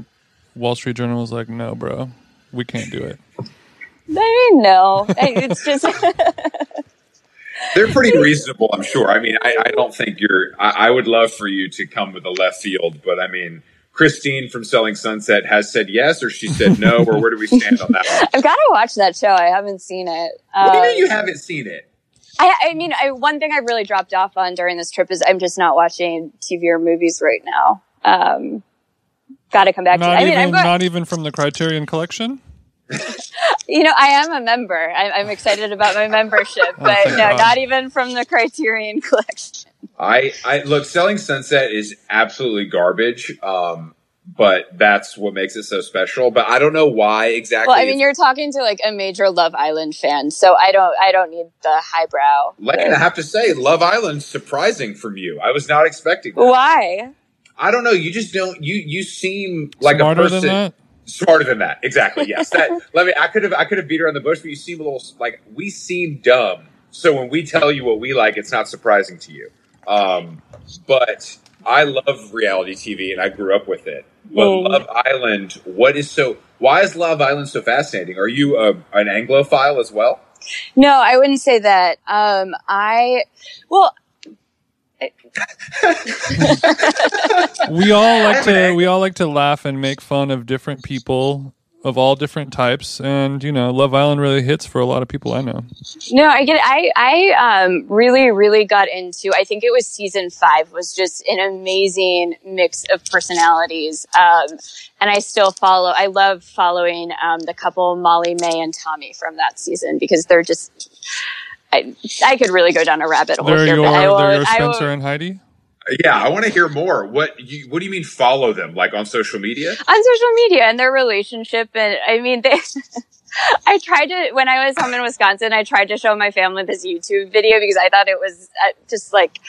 Wall Street Journal was like, no, bro, we can't do it. I mean, no, it's just, [LAUGHS] They're pretty reasonable, I'm sure. I mean, I, I don't think you're. I, I would love for you to come with a left field, but I mean, Christine from Selling Sunset has said yes, or she said no, or where do we stand on that? One? [LAUGHS] I've got to watch that show. I haven't seen it. What do you Um, mean you haven't seen it? I, I mean, I, one thing I've really dropped off on during this trip is I'm just not watching TV or movies right now. Um, got to come back to. Not I mean, even I'm going. not even from the Criterion Collection. [LAUGHS] You know, I am a member. I, I'm excited about my membership, Oh, but thank no, God. not even from the Criterion [LAUGHS] Collection. I, I look, Selling Sunset is absolutely garbage. Um, but that's what makes it so special. But I don't know why exactly. Well, I mean, you're talking to like a major Love Island fan, so I don't, I don't need the highbrow. like, I have to say, Love Island's surprising from you. I was not expecting that. Why? I don't know. You just don't. You you seem like Smarter a person than that? smarter than that. Exactly. Yes. That. [LAUGHS] let me. I could have. I could have beat her on the bush, but you seem a little like we seem dumb. So when we tell you what we like, it's not surprising to you. Um, but I love reality TV, and I grew up with it. But Mm. Love Island, what is so? Why is Love Island so fascinating? Are you a, an Anglophile as well? No, I wouldn't say that. Um, I, well, [LAUGHS] we all like to we all like to laugh and make fun of different people of all different types and you know love island really hits for a lot of people i know No, I get it. I I um really really got into. I think it was season five was just an amazing mix of personalities. Um, and I still follow. I love following um the couple Molly-Mae and Tommy from that season because they're just. I I could really go down a rabbit hole they're here, your but I they're won't. your I spencer and heidi Yeah, I want to hear more. What you What do you mean follow them? Like on social media? on social media and their relationship and i mean they [LAUGHS] i tried to when i was home in wisconsin i tried to show my family this youtube video because i thought it was uh, just like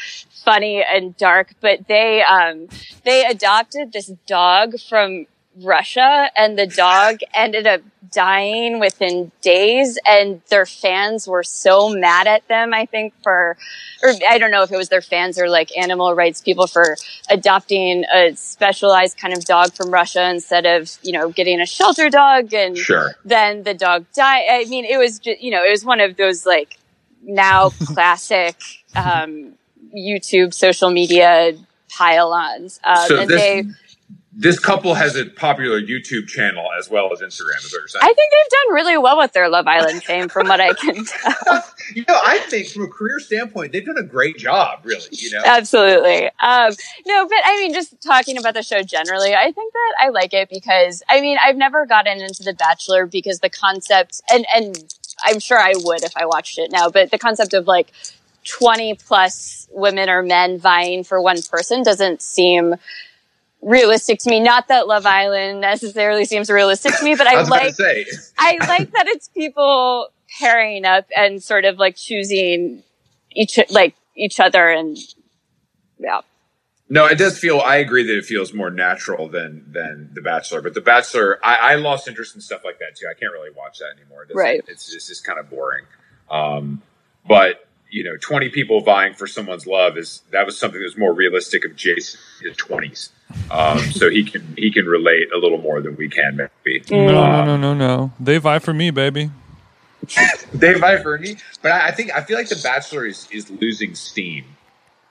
funny and dark but they um they adopted this dog from russia and the dog [LAUGHS] ended up dying within days and their fans were so mad at them i think for or i don't know if it was their fans or like animal rights people for adopting a specialized kind of dog from russia instead of you know getting a shelter dog and Sure. then the dog died i mean it was just you know it was one of those like now [LAUGHS] classic um youtube social media pile-ons um, So and this they this couple has a popular YouTube channel as well as Instagram. Is what you're saying? I think they've done really well with their Love Island fame, from what I can [LAUGHS] tell. you know, I think from a career standpoint, they've done a great job. Really, you know. Absolutely. Um, no, but I mean, just talking about the show generally, I think that I like it because I mean, I've never gotten into The Bachelor because the concept, and and I'm sure I would if I watched it now, but the concept of like 20 plus women or men vying for one person doesn't seem realistic to me. Not that Love Island necessarily seems realistic to me, but I [LAUGHS] I, like I like that it's people pairing up and sort of like choosing each like each other and yeah. no, it does feel. I agree that it feels more natural than than The Bachelor. But The Bachelor, I, I lost interest in stuff like that too. I can't really watch that anymore. It Right. It's it's just kind of boring. Um, but you know, twenty people vying for someone's love is that was something that was more realistic of Jason in his twenties. Um, so he can he can relate a little more than we can maybe. no no Um, no no no they vie for me baby [LAUGHS] They vie for me, but I, I think I feel like The Bachelor is is losing steam.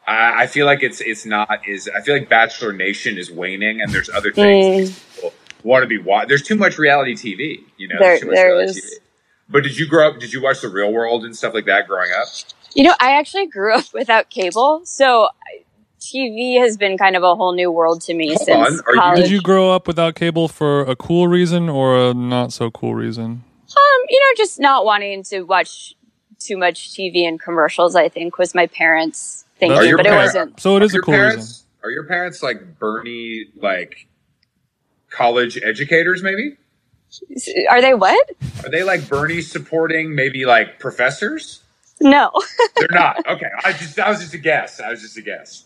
I, I feel like it's it's not is I feel like Bachelor Nation is waning, and there's other things that people want to be watch. There's too much reality TV, you know. There- there's too much there reality is. But did you grow up? Did you watch The Real World and stuff like that growing up? You know, I actually grew [LAUGHS] up without cable, so I- TV has been kind of a whole new world to me Hold since on, are you- college. did you grow up without cable for a cool reason or a not so cool reason um, you know, just not wanting to watch too much TV and commercials. I think was my parents' thinking, Are your but it wasn't. so it is Are a your cool reason Are your parents like Bernie, like college educators? Maybe Are they what? are they like Bernie supporting maybe like professors? No. [LAUGHS] They're not. Okay. I just that was just a guess. I was just a guess.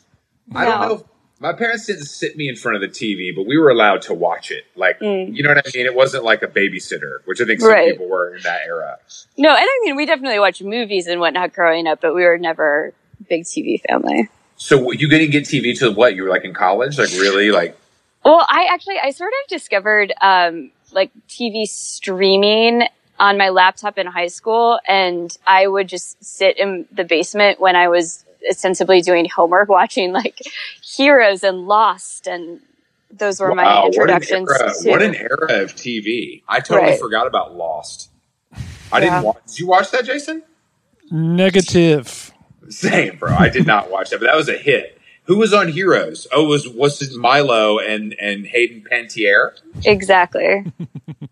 I don't know. If, my parents didn't sit me in front of the TV, but we were allowed to watch it. Like, Mm. you know what I mean? It wasn't like a babysitter, which I think some Right. people were in that era. No, and I mean, we definitely watched movies and whatnot growing up, but we were never a big TV family. So you didn't get TV till what? You were like in college? Like really? Like Well, I actually, I sort of discovered, um, like TV streaming on my laptop in high school. And I would just sit in the basement when I was ostensibly doing homework, [LAUGHS] watching like Heroes and Lost. And those were my introductions What an, era, to. what an era of TV. I totally Right. forgot about Lost. I Yeah. didn't watch. Did you watch that, Jason? negative Same, bro. I did not watch that, but that was a hit. Who was on Heroes? Oh, was was it Milo and and Hayden Panettiere? Exactly.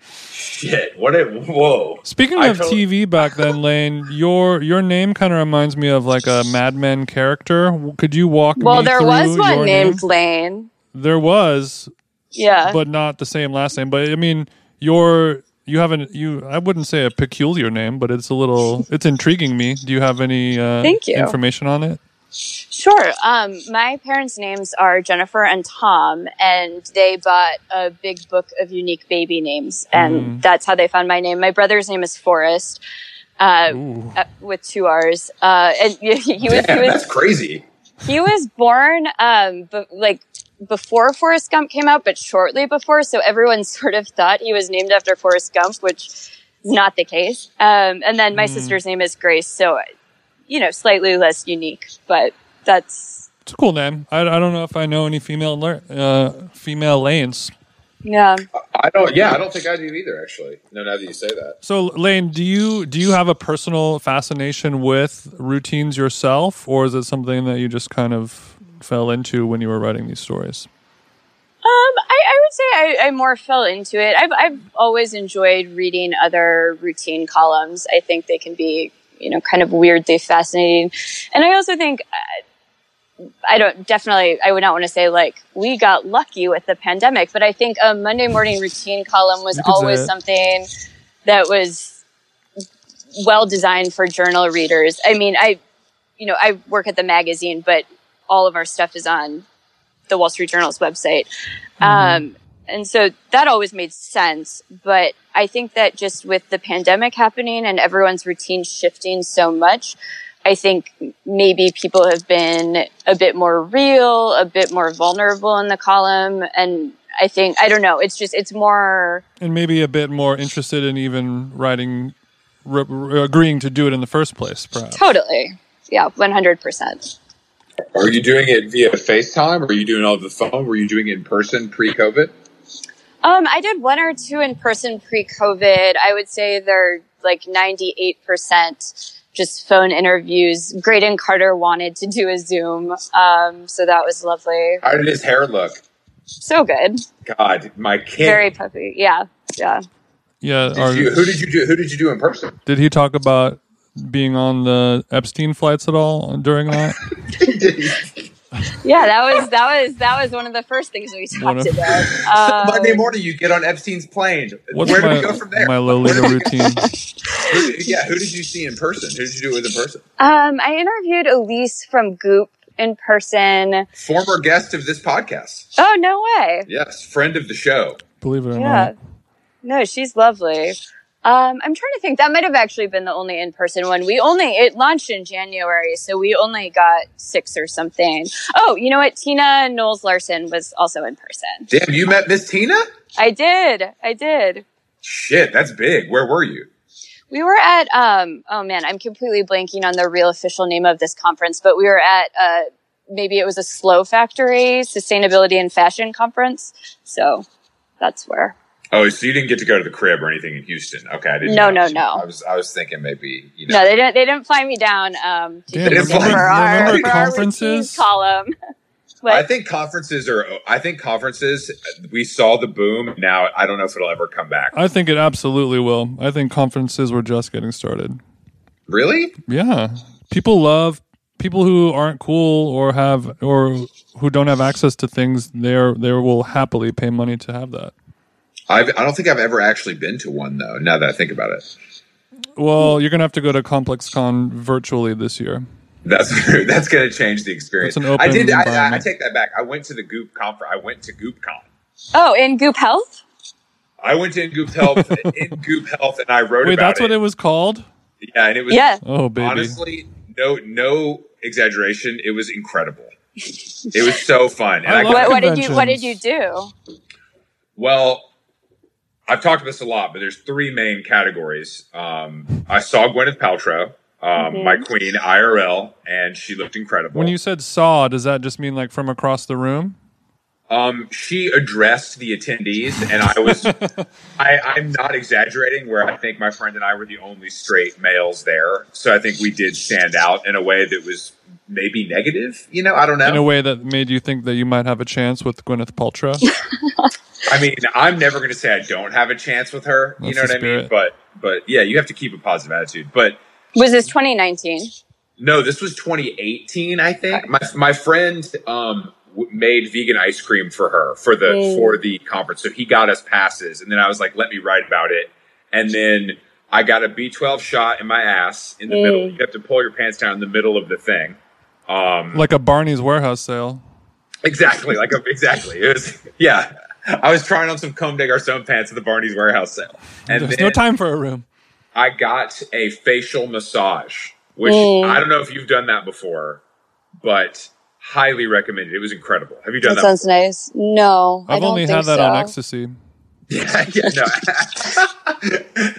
Shit! What a whoa! Speaking I of totally- TV back then, Lane, your your name kind of reminds me of like a Mad Men character. Could you walk well, me there through was one named name? Lane. There was, Yeah. but not the same last name. But I mean, your you haven't you. I wouldn't say a peculiar name, but it's a little. It's intriguing me. Do you have any uh, Thank you. information on it? Sure. Um, my parents' names are Jennifer and Tom, and they bought a big book of unique baby names, and Mm. that's how they found my name. My brother's name is Forrest, uh, uh, with two R's, uh, and he, [LAUGHS] he was Damn, he was that's crazy. he was born um, b- like before Forrest Gump came out, but shortly before, so everyone [LAUGHS] sort of thought he was named after Forrest Gump, which is not the case. Um, and then my Mm. sister's name is Grace, so you know, slightly less unique, but that's It's a cool name. I, I don't know if I know any female uh, female lanes. yeah. I don't. Yeah, I don't think I do either. Actually, no. Now that you say that, So Lane, do you do you have a personal fascination with routines yourself, or is it something that you just kind of fell into when you were writing these stories? Um, I, I would say I, I more fell into it. I've, I've always enjoyed reading other routine columns. I think they can be, you know, kind of weirdly fascinating. And I also think, uh, I don't, definitely, I would not want to say like, we got lucky with the pandemic, but I think a Monday morning routine column was You could say always something that was well designed for journal readers. I mean, I, you know, I work at the magazine, but all of our stuff is on the Wall Street Journal's website. Um, and so that always made sense. But I think that just with the pandemic happening and everyone's routine shifting so much, I think maybe people have been a bit more real, a bit more vulnerable in the column. And I think, I don't know, it's just, it's more, And maybe a bit more interested in even writing, re- re- agreeing to do it in the first place, perhaps. totally. Yeah, 100%. are you doing it via FaceTime? Or are you doing it over the phone? Were you doing it in person pre-COVID? Um, I did one or two in person pre COVID. I would say they're like 98% just phone interviews. Graydon Carter wanted to do a Zoom. Um, so that was lovely. How did his hair look? So good. God, my kid. Very puppy. Yeah. Yeah. Yeah. Did Or, you, who did you do? Who did you do in person? did he talk about being on the Epstein flights at all during that? [LAUGHS] Yeah. That was, that was, that was one of the first things we talked of- about. Um, Monday morning, you get on Epstein's plane. What's Where do we go from there? my [LAUGHS] Lolita routine? Who, yeah, who did you see in person? Who did you do it with in person? Um, I interviewed Elise from Goop in person. Former guest of this podcast. Oh, no way. Yes, friend of the show. Believe it or Yeah. not. No, she's lovely. Um, I'm trying to think. That might have actually been the only in-person one. We only it launched in January, so we only got six or something. Oh, you know what? Tina Knowles Lawson was also in person. Damn, you met Miss Tina? I did. I did. Shit, that's big. Where were you? We were at um. Oh man, I'm completely blanking on the real official name of this conference, but we were at uh maybe it was a Slow Factory Sustainability and Fashion Conference. So that's where. Oh, so you didn't get to go to the crib or anything in Houston? Okay, I didn't. No, know. no, no. I was, I was thinking maybe you know. No, they didn't. They didn't fly me down. Um, to Damn, Houston remember- for our, for conferences? routines column. [LAUGHS] But I think conferences are. I think conferences. We saw the boom. Now I don't know if it'll ever come back. I think it absolutely will. I think conferences were just getting started. Really? Yeah. People love people who aren't cool or have or who don't have access to things there they will happily pay money to have that. I've, I don't think I've ever actually been to one though. Now that I think about it, Well, you're gonna have to go to ComplexCon virtually this year. that's [LAUGHS] that's going to change the experience. An open I did. I, I, I take that back. I went to the Goop conference. I went to GoopCon. oh, in Goop Health. I went to Goop Health [LAUGHS] in Goop Health, and I wrote Wait, about that's what it was called? Yeah, and it was Yeah. Oh baby. honestly no no exaggeration. It was incredible. It was so fun. And I I, What, what did you What did you do? well, I've talked about this a lot, but there's three main categories. Um, I saw Gwyneth Paltrow, um, Mhm. my queen, IRL, and she looked incredible. When you said saw, does that just mean like from across the room? Um, she addressed the attendees, and I was, [LAUGHS] I, I'm not exaggerating. Where I think my friend and I were the only straight males there, so I think we did stand out in a way that was maybe negative. You know, I don't know. In a way that made you think that you might have a chance with Gwyneth Paltrow. [LAUGHS] I mean, I'm never going to say I don't have a chance with her. you know the what I mean? But, but yeah, you have to keep a positive attitude. But Was this 2019? No, this was 2018, I think. My my friend um made vegan ice cream for her for the Mm. for the conference, so he got us passes, and then I was like, "Let me write about it," and then I got a B12 shot in my ass in the Mm. middle. You have to pull your pants down in the middle of the thing. Um, like a Barney's warehouse sale. exactly, like a, exactly. It was [LAUGHS] yeah. [LAUGHS] I was trying on some Comme des Garçons pants at the Barney's warehouse sale, and There's no time for a room. I got a facial massage, which Mm. I don't know if you've done that before, but highly recommended. It was incredible. Have you done That that? sounds nice. No, I I've don't only think had that so. on ecstasy. [LAUGHS] yeah, yeah, no.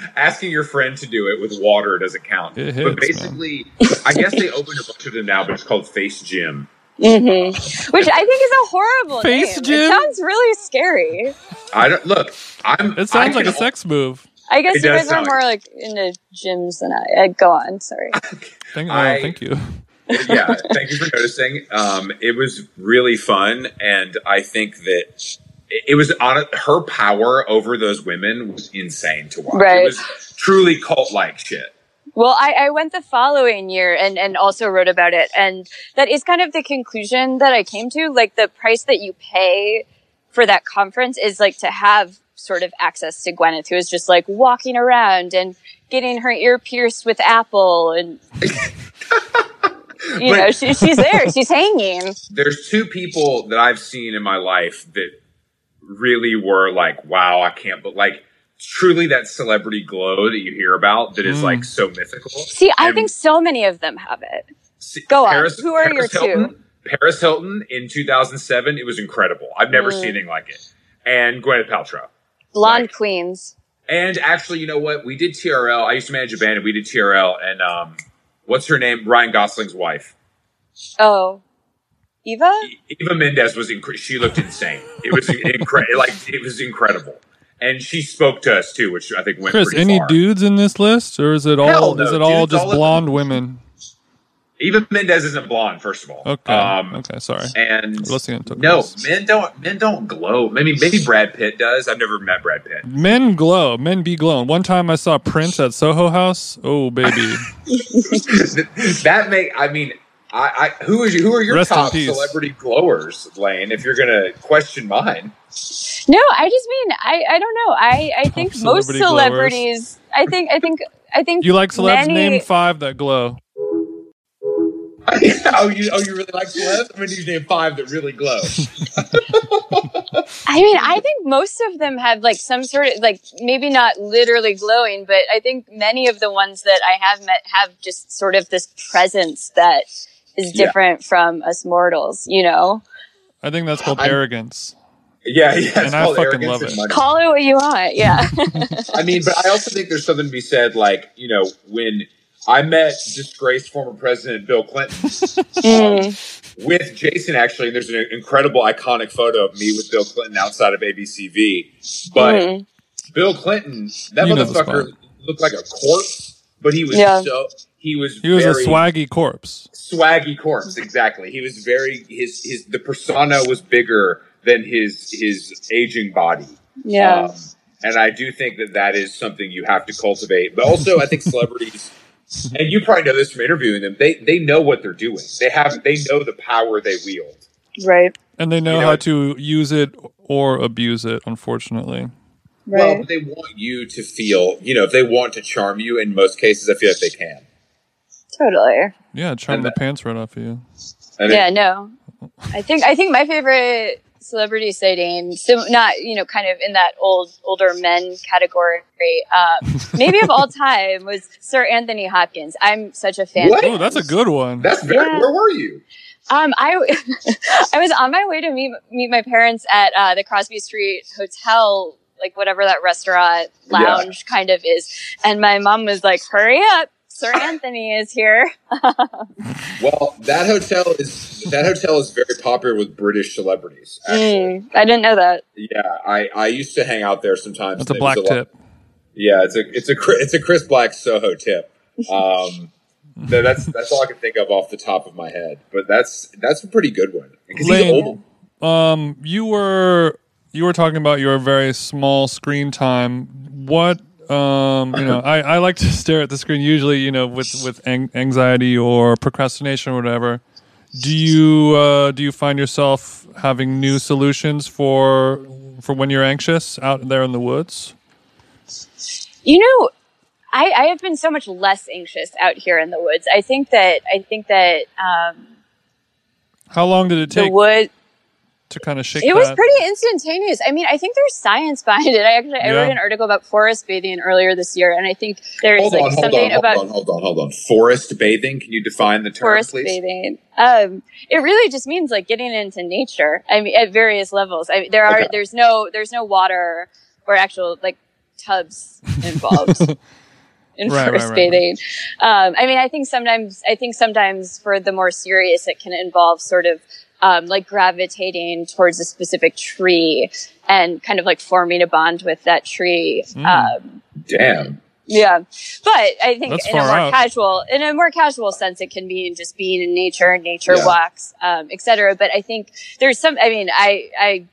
[LAUGHS] Asking your friend to do it with water doesn't count. It but hits, basically, I guess they opened a bunch of them now, but it's called Face Gym. Hmm Which I think is a horrible Face name. gym? It sounds really scary. I don't look. I'm. It sounds I like a sex move. I guess It you guys are more like into gyms than I. Uh, go on. Sorry. [LAUGHS] Thank, oh, I- thank you. yeah, [LAUGHS] thank you for noticing. Um, it was really fun, and I think that it, it was on her power over those women was insane to watch. Right. It was truly cult like shit. Well, I, I went the following year and, and also wrote about it. And that is kind of the conclusion that I came to. Like the price that you pay for that conference is like to have sort of access to Gwyneth, who is just like walking around and getting her ear pierced with Apple. And, [LAUGHS] you know, she, she's there. She's [LAUGHS] hanging. There's two people that I've seen in my life that really were like, wow, I can't, but like truly that celebrity glow that you hear about that is Mm. like so mythical. See, I And- think so many of them have it. See, Go on. Who are your two? Paris Hilton in 2007, it was incredible. I've never Mm. seen anything like it. And Gwyneth Paltrow. Blonde Right. queens. And actually, you know what? We did TRL. I used to manage a band, and we did TRL. And um, what's her name? Ryan Gosling's wife, Oh, Eva? Eva Mendes was. Inc- she looked insane. It was [LAUGHS] incredible. like it was incredible. And she spoke to us too, which I think went Chris, any far. dudes in this list, or is it all no, is it all just all blonde them. women? Eva Mendes isn't blonde, first of all. Okay, Um, okay, sorry. And no, men don't. Men don't glow. Maybe maybe Brad Pitt does. I've never met Brad Pitt. Men glow. Men be glowing. One time I saw Prince at Soho House. Oh baby, [LAUGHS] that make. I mean, I, I who is? Who are your Rest top celebrity glowers, Lane? If you're gonna question mine. No, I just mean I, I don't know. I, I think most celebrity glowers. celebrities I think I think I think you like celebs? many- Name five that glow. [LAUGHS] oh, you oh you really like celebs? I'm gonna need you to name five that really glow. [LAUGHS] I mean I think most of them have like some sort of like maybe not literally glowing, but I think many of the ones that I have met have just sort of this presence that is Yeah. different from us mortals, you know? I think that's called I'm- arrogance. yeah, yeah. It's And I fucking arrogance love it. Call it what you want, yeah. [LAUGHS] I mean, but I also think there's something to be said, like you know, when I met disgraced former President Bill Clinton [LAUGHS] Mm. with Jason. Actually, and there's an incredible, iconic photo of me with Bill Clinton outside of ABCV. But Mm. Bill Clinton, that You motherfucker looked like a corpse, but he was Yeah. so he was He was very a swaggy corpse. Swaggy corpse. [LAUGHS] Exactly, he was very his his the persona was bigger than his his aging body. Yeah. Um, and I do think that that is something you have to cultivate. But also, I think celebrities, [LAUGHS] and you probably know this from interviewing them, they they know what they're doing. They have they know the power they wield. right. And they know, You know- how to use it or abuse it, unfortunately. Well, Right. but they want you to feel, you know, if they want to charm you, in most cases, I feel like they can. Totally. Yeah, charm And the pants right off of you. I yeah, no. [LAUGHS] I think I think my favorite celebrity sighting, so not you know, kind of in that old older men category, um, [LAUGHS] maybe of all time was Sir Anthony Hopkins. I'm such a fan. What? of Oh, that's a good one. That's very. Yeah. Where were you? Um, I [LAUGHS] I was on my way to meet meet my parents at uh, the Crosby Street Hotel, like whatever that restaurant Yeah. lounge kind of is, and my mom was like, "Hurry up." Sir Anthony is here. [LAUGHS] Well, that hotel is that hotel is very popular with British celebrities. Mm, I didn't know that. yeah, I I used to hang out there sometimes. That's a It black was lot- tip. Yeah, it's a it's a Chris- it's a Chris Black Soho tip. Um, [LAUGHS] th- that's that's all I can think of off the top of my head. But that's that's a pretty good one because he's old. Um, you were you were talking about your very small screen time. What um, you know, I, I like to [LAUGHS] stare at the screen usually, you know, with with ang- anxiety or procrastination or whatever. Do you uh, do you find yourself having new solutions for for when you're anxious out there in the woods? You know, I, I have been so much less anxious out here in the woods. I think that I think that um, How long did it take? the wood to kind of shake it was that? pretty instantaneous. I mean, I think there's science behind it. I actually I Yeah. wrote an article about forest bathing earlier this year, and I think there's Hold like on, hold something on, hold about on, hold on, hold on. Forest bathing. Can you define the term, please? forest please? bathing. Um, it really just means like getting into nature. I mean, at various levels. I mean, there are Okay. there's no there's no water or actual like tubs involved [LAUGHS] in Right, right, forest right, bathing. Um, I mean, I think sometimes I think sometimes for the more serious, it can involve sort of. Um, like gravitating towards a specific tree and kind of like forming a bond with that tree. Mm. Um, Damn. yeah, but I think That's in a more out. casual, in a more casual sense, it can mean just being in nature, nature Yeah. walks, um, etc. But I think there's some. I mean, I I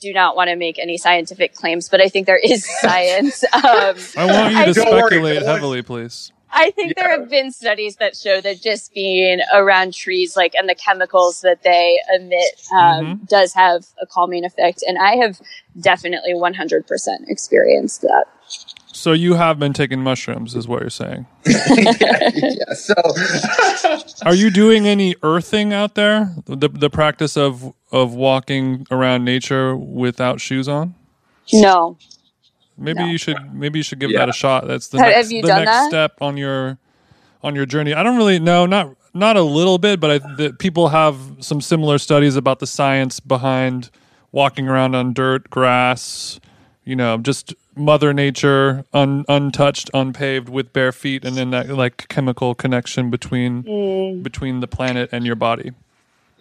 do not want to make any scientific claims, but I think there is [LAUGHS] science. Um, I want you to think- Don't worry, speculate worry. heavily, please. I think there have been studies that show that just being around trees, like and the chemicals that they emit, um, Mm-hmm. does have a calming effect. And I have definitely 100% experienced that. So you have been taking mushrooms, is what you're saying. [LAUGHS] yeah. So [LAUGHS] Are you doing any earthing out there? The the practice of of walking around nature without shoes on? No, Maybe No. you should maybe you should give Yeah. that a shot. That's the Have- next, you the done next that? step on your on your journey. I don't really know, not not a little bit, but I that people have some similar studies about the science behind walking around on dirt, grass, you know, just mother nature un, untouched, unpaved with bare feet and then that like chemical connection between Mm. between the planet and your body.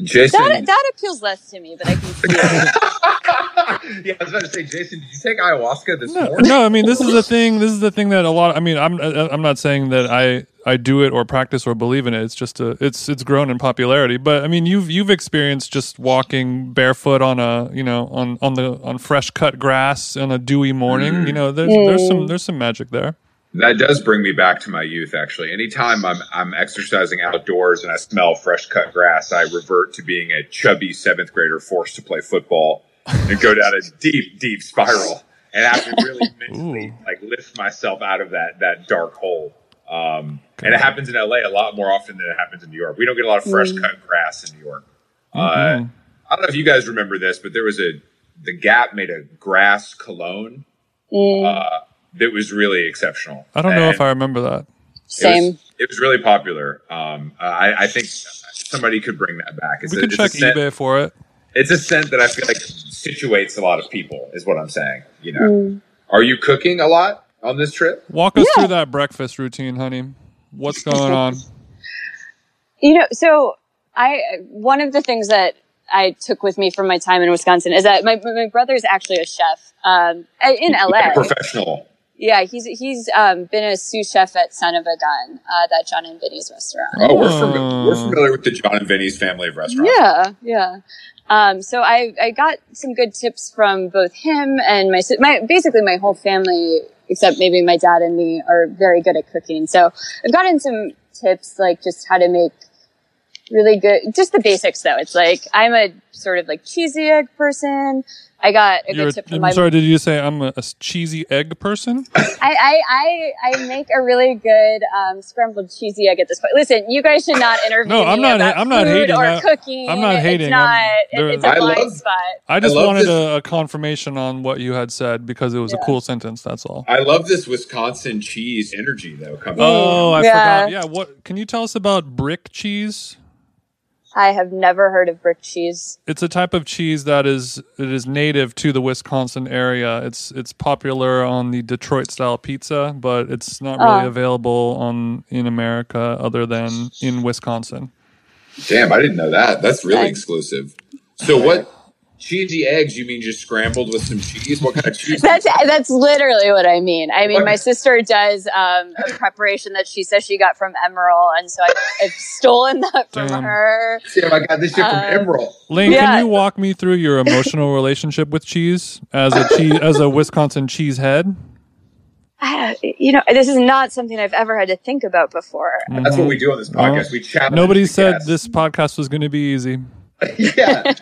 Jason, that that appeals less to me, but I can see [LAUGHS] yeah, I was about to say, Jason, did you take ayahuasca this No, morning? no, I mean this is the thing. This is the thing that a lot. I mean, I'm uh, I'm not saying that I I do it or practice or believe in it. It's just a it's it's grown in popularity. But I mean, you've you've experienced just walking barefoot on a you know on on the on fresh cut grass on a dewy morning. Mm. You know, there's there's some mm. there's some magic there. That does bring me back to my youth. Actually, anytime I'm I'm exercising outdoors and I smell fresh cut grass, I revert to being a chubby seventh grader forced to play football and go down a [LAUGHS] deep, deep spiral, and have to really [LAUGHS] mentally like lift myself out of that that dark hole. Um, and it happens in LA a lot more often than it happens in New York. We don't get a lot of fresh cut grass in New York. Uh, Mhm. I don't know if you guys remember this, but there was a the Gap made a grass cologne Mm, uh, that was really exceptional. I don't know if I remember that. It same. was, it was really popular. Um, I, I think somebody could bring that back. It's We a, could it's check scent, eBay for it. It's a scent that I feel like situates a lot of people. Is what I'm saying. You know, Mm. are you cooking a lot on this trip? Walk us Yeah. through that breakfast routine, honey. What's going on? [LAUGHS] You know, so I one of the things that I took with me from my time in Wisconsin is that my my brother is actually a chef um, in [LAUGHS] LA. Professional. Yeah, he's he's um, been a sous chef at Son of a Gun, uh, that Jon and Vinny's restaurant. Oh, we're, Oh. familiar, we're familiar with the Jon and Vinny's family of restaurants. Yeah, yeah. Um, so I, I got some good tips from both him and my, my, basically my whole family, except maybe my dad and me are very good at cooking. So I've gotten some tips, like just how to make really good, just the basics though. It's like, I'm a sort of like cheesy egg person. I got a You're, good tip from I'm my sorry, did you say I'm a, a cheesy egg person? [COUGHS] I, I, I, I make a really good um, scrambled cheesy egg at this point. Listen, you guys should not interview No, I'm me not- about I'm not food hating. or I- cooking. I'm not It's hating. not- I'm- it's a I blind love- spot. I just love wanted a, a confirmation on what you had said because it was a cool sentence. That's all. I love this Wisconsin cheese energy though. Coming. Oh, I Yeah. forgot. Yeah, what can you tell us about brick cheese? I have never heard of brick cheese. It's a type of cheese that is it is native to the Wisconsin area. It's it's popular on the Detroit style pizza, but it's not really Oh. available on in America other than in Wisconsin. Damn, I didn't know that. That's really Thanks. exclusive. So what cheesy eggs? You mean just scrambled with some cheese? What kind of cheese? [LAUGHS] That's that's literally what I mean. I mean, What? my sister does um, a preparation that she says she got from Emeril, and so I've, I've stolen that from Damn. her. Damn, I got this shit from Uh, Emeril. Lane, Yeah. can you walk me through your emotional relationship with cheese as a cheese [LAUGHS] as a Wisconsin cheese head? You know, this is not something I've ever had to think about before. That's what we do on this podcast. We chat. Nobody said guests. this podcast was going to be easy. [LAUGHS] yeah,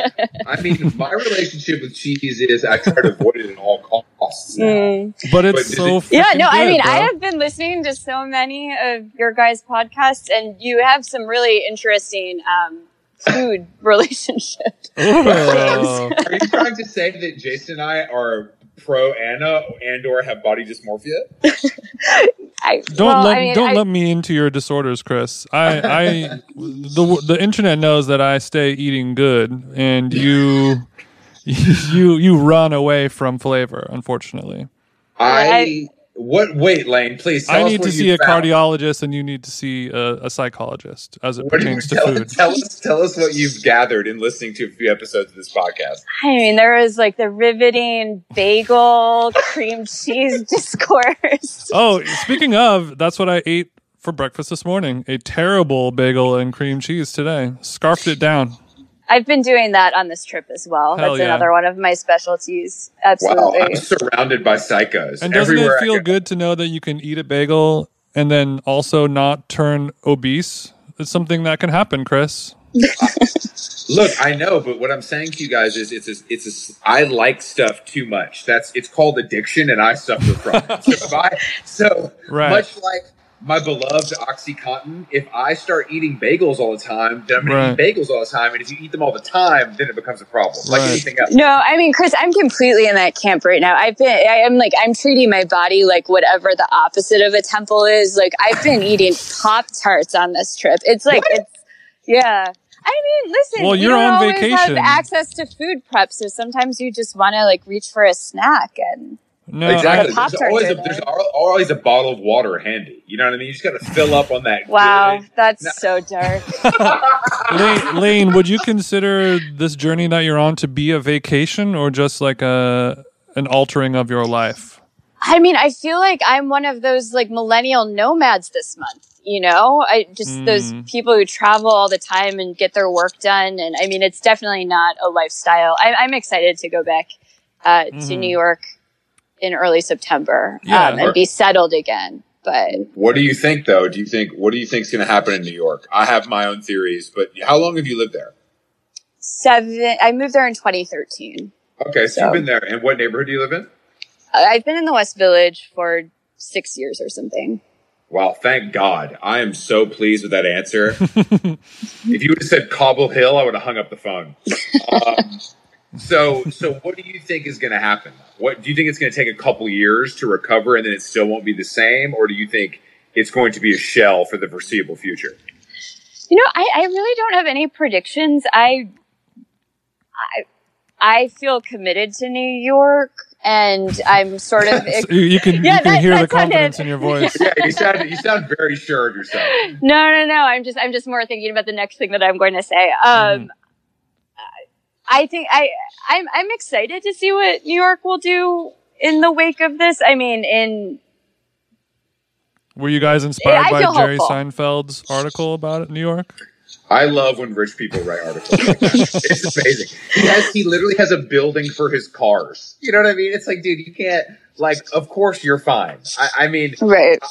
I mean, my relationship with cheese is I try to avoid it at all costs. Mm. But it's But so it- Yeah, freaking no, I mean, bro. I have been listening to so many of your guys' podcasts, and you have some really interesting um, food [LAUGHS] relationships. Ooh. [LAUGHS] Are you trying to say that Jason and I are pro Anna and or have body dysmorphia? [LAUGHS] I, Don't well, let I mean, don't I- let me into your disorders, Chris. I I the the internet knows that I stay eating good, and [LAUGHS] you you you run away from flavor. Unfortunately, I, I- what? Wait, Lane, please. Tell I need what to see a found. cardiologist, and you need to see a, a psychologist as it What do you, pertains to tell, food. tell us, tell us what you've gathered in listening to a few episodes of this podcast. I mean, there was like the riveting bagel cream cheese [LAUGHS] discourse. Oh, speaking of, that's what I ate for breakfast this morning. A terrible bagel and cream cheese today. Scarfed it down. I've been doing that on this trip as well. Hell That's yeah. another one of my specialties. Wow, Absolutely. I'm surrounded by psychos. And doesn't Everywhere it feel go. good to know that you can eat a bagel and then also not turn obese? It's something that can happen, Chris. [LAUGHS] Look, I know, but what I'm saying to you guys is, it's a, it's a, I like stuff too much. That's it's called addiction, and I suffer from it. So, if I, so [LAUGHS] Right. much like my beloved OxyContin, if I start eating bagels all the time, then I'm going Right. to eat bagels all the time, and if you eat them all the time, then it becomes a problem, like anything else. No, I mean, Chris, I'm completely in that camp right now. I've been, I am like, I'm treating my body like whatever the opposite of a temple is. Like, I've been [LAUGHS] eating Pop Tarts on this trip. It's like, it's, yeah. I mean, listen, Well, you you're don't on always vacation. have access to food prep, so sometimes you just want to like reach for a snack and No, exactly. There's always a, there's always a bottle of water handy. You know what I mean? You just got to fill up on that. wow, good- that's No. so dark. [LAUGHS] Lane, Lane, would you consider this journey that you're on to be a vacation or just like a an altering of your life? I mean, I feel like I'm one of those like millennial nomads this month. You know, I just those Mm. people who travel all the time and get their work done. And I mean, it's definitely not a lifestyle. I, I'm excited to go back uh, to Mhm. New York in early September Yeah. um, and be settled again. But What do you think, though? Do you think what do you think is going to happen in New York? I have my own theories, but how long have you lived there? seven, I moved there in 2013. Okay, so, So- you've been there. And what neighborhood do you live in? I- I've been in the West Village for six years or something. Wow, thank God. I am so pleased with that answer. [LAUGHS] if you would have said Cobble Hill, I would have hung up the phone. [LAUGHS] Um, so, so what do you think is going to happen? What do you think it's going to take a couple years to recover, and then it still won't be the same, or do you think it's going to be a shell for the foreseeable future? You know, I, I really don't have any predictions. I, I, I feel committed to New York, and I'm sort of. [LAUGHS] So you you can Yeah, you can that- hear the that sounded- confidence in your [LAUGHS] voice. Yeah, you sound you sound very sure of yourself. no, no, no. I'm just, I'm just more thinking about the next thing that I'm going to say. Um, I think I, I'm, I'm excited to see what New York will do in the wake of this. I mean, in Were you guys inspired I by Jerry hopeful. Seinfeld's article about it, New York? I love when rich people write articles. Like [LAUGHS] it's amazing. He has he literally has a building for his cars. You know what I mean? It's like, dude, you can't like. Of course, you're fine. I, I mean, right.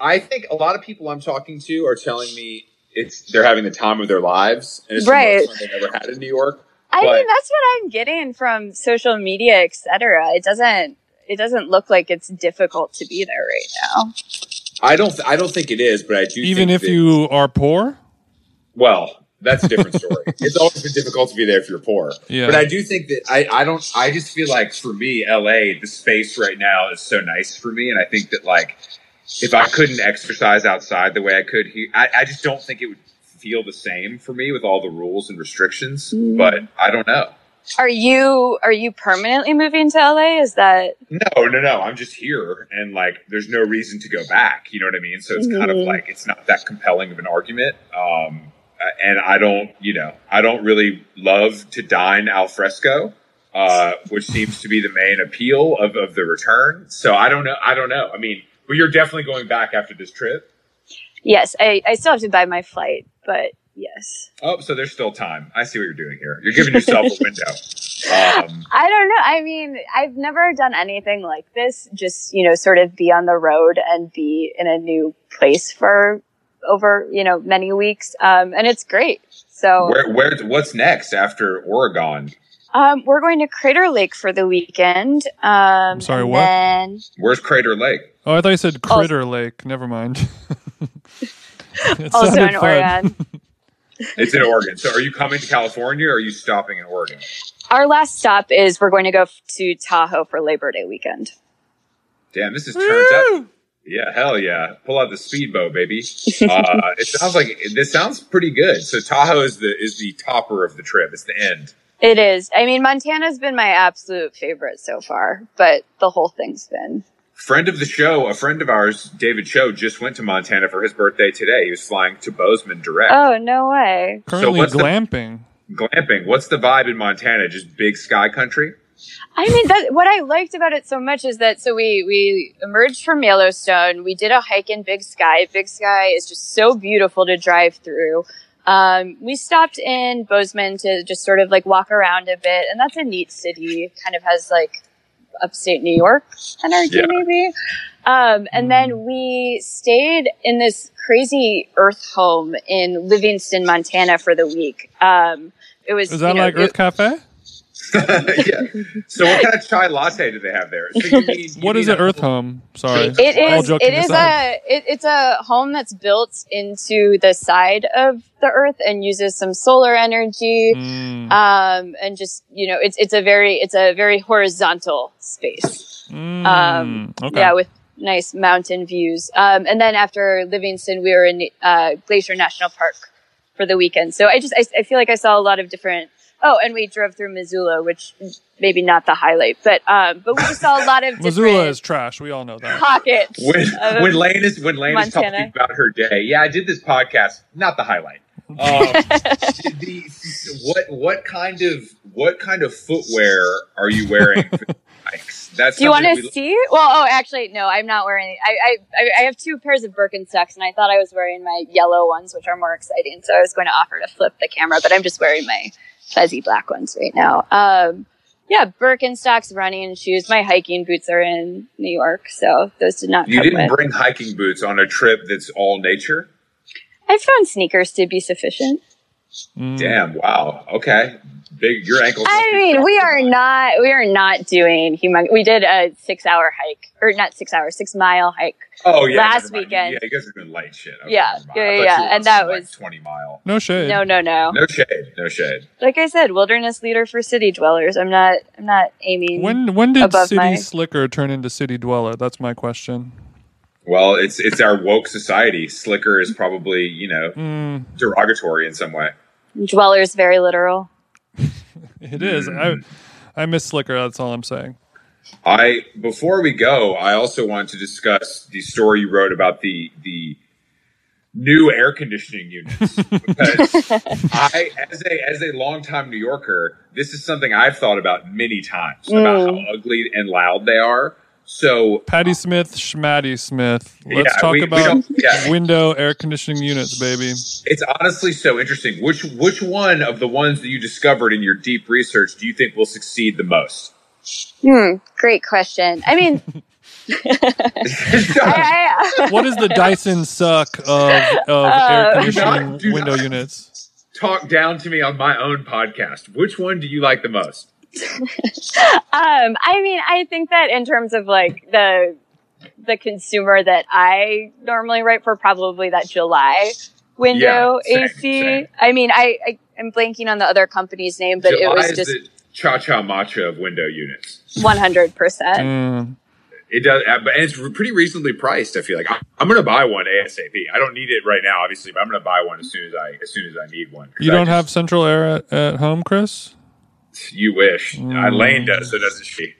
I think a lot of people I'm talking to are telling me it's they're having the time of their lives, and it's Right. the most fun they've ever had in New York. I But- mean, that's what I'm getting from social media, et cetera. It doesn't, it doesn't look like it's difficult to be there right now. I don't. I don't think it is, but I do. Even think if that- you are poor? Well, that's a different story. [LAUGHS] it's always been difficult to be there if you're poor. Yeah. But I do think that I, I don't I just feel like for me, LA, the space right now is so nice for me. And I think that like if I couldn't exercise outside the way I could here, I, I just don't think it would feel the same for me with all the rules and restrictions, Mm. but I don't know. Are you are you permanently moving to LA? Is that No, no, no. I'm just here, and like, there's no reason to go back. You know what I mean? So it's kind of Mhm. like it's not that compelling of an argument. Um, and I don't, you know, I don't really love to dine al fresco, uh, which seems to be the main appeal of, of the return. So I don't know. I don't know. I mean, but you're definitely going back after this trip. yes? I, I still have to buy my flight, but yes. Oh, so there's still time. I see what you're doing here. You're giving yourself a window. [LAUGHS] Um, I don't know. I mean, I've never done anything like this. Just, you know, sort of be on the road and be in a new place for over, you know, many weeks. Um, and it's great. So, where, where, what's next after Oregon? um, we're going to Crater Lake for the weekend. Um, I'm sorry, what? Then, Where's Crater Lake? Oh, I thought you said Oh. Critter Lake. Never mind. [LAUGHS] [LAUGHS] It also in fun. Oregon. [LAUGHS] It's in Oregon. So are you coming to California or are you stopping in Oregon? Our last stop is we're going to go to Tahoe for Labor Day weekend. Damn, this is turned up. Yeah, hell yeah. Pull out the speedboat, baby. [LAUGHS] Uh, it sounds like this sounds pretty good. So Tahoe is the is the topper of the trip. It's the end. It is. I mean, Montana's been my absolute favorite so far, but the whole thing's been. Friend of the show, a friend of ours, David Cho, just went to Montana for his birthday today. He was flying to Bozeman direct. Oh, no way. Currently what's the- glamping. Glamping. What's the vibe in Montana? Just big sky country? I mean, that, what I liked about it so much is that so we we emerged from Yellowstone. We did a hike in Big Sky. Big Sky is just so beautiful to drive through. Um, we stopped in Bozeman to just sort of like walk around a bit, and that's a neat city. Kind of has like upstate New York energy, Yeah. maybe. Um, and then we stayed in this crazy Earth home in Livingston, Montana, for the week. Um, it was Is that you know, like it- Earth Cafe? [LAUGHS] yeah. So what kind of chai latte do they have there? So you [LAUGHS] need- you What is need it? a- Earth Home. Sorry. It All is. joking It is aside. a. It, it's a home that's built into the side of the Earth and uses some solar energy. Mm, Um, and just you know, it's it's a very it's a very horizontal space. mm, Um, okay. Yeah, with nice mountain views. Um, and then after Livingston, we were in uh, Glacier National Park for the weekend. So I just I, I feel like I saw a lot of different. Oh, and we drove through Missoula, which maybe not the highlight, but um, but we just saw a lot of [LAUGHS] Missoula is trash. We all know that. pockets. when when Lane is when Lane is talking about her day. Yeah, I did this podcast. Not the highlight. Um, [LAUGHS] the, what what kind of what kind of footwear are you wearing for? [LAUGHS] That's Do you want to we- see? Well, oh, actually, no, I'm not wearing. I, I, I- I have two pairs of Birkenstocks, and I thought I was wearing my yellow ones, which are more exciting. So I was going to offer to flip the camera, but I'm just wearing my fuzzy black ones right now. Um, yeah, Birkenstocks, running shoes. My hiking boots are in New York, so those did not You come didn't with. bring hiking boots on a trip that's all nature. I found sneakers to be sufficient. Mm. Damn! Wow. Okay. Big. Your ankles. I mean, we are not we are not doing humong. We did a six hour hike, or not six hours, six mile hike. Oh yeah. last weekend. Yeah, you guys are doing light shit. Okay, Yeah, yeah, yeah, and that some, like, was- twenty mile. No shade. No, no, no. No shade. No shade. like I said, wilderness leader for city dwellers. I'm not. I'm not aiming. When when did Above City my- Slicker turn into City Dweller? That's my question. Well, it's it's our woke society. Slicker is probably you know Mm, derogatory in some way. dwellers very literal. [LAUGHS] it is. Mm. I I miss Slicker. That's all I'm saying. I before we go, I also want to discuss the story you wrote about the the new air conditioning units [LAUGHS] because I, as a as a longtime New Yorker, this is something I've thought about many times about Mm. how ugly and loud they are. So Patti Smith, Schmatty Smith. Let's Yeah, talk we- we about don't- yeah. window air conditioning units, baby. it's honestly so interesting. Which which one of the ones that you discovered in your deep research do you think will succeed the most? Hmm. Great question. I mean, [LAUGHS] I, I, [LAUGHS] What is the Dyson suck of, of air [LAUGHS] Uh, conditioning not- window not. units? Talk down to me on my own podcast. Which one do you like the most? [LAUGHS] um, I mean, I think that in terms of like the the consumer that I normally write for, probably that July window Yeah, same, AC. same. I mean, I, I I'm blanking on the other company's name, but it was is just cha cha matcha of window units. 100. percent Mm. It does, but and it's pretty reasonably priced. I feel like I'm, I'm going to buy one ASAP. I don't need it right now, obviously, but I'm going to buy one as soon as I as soon as I need one. You don't just- have central air at, at home, Chris? You wish. Mm. Lane does, so doesn't she?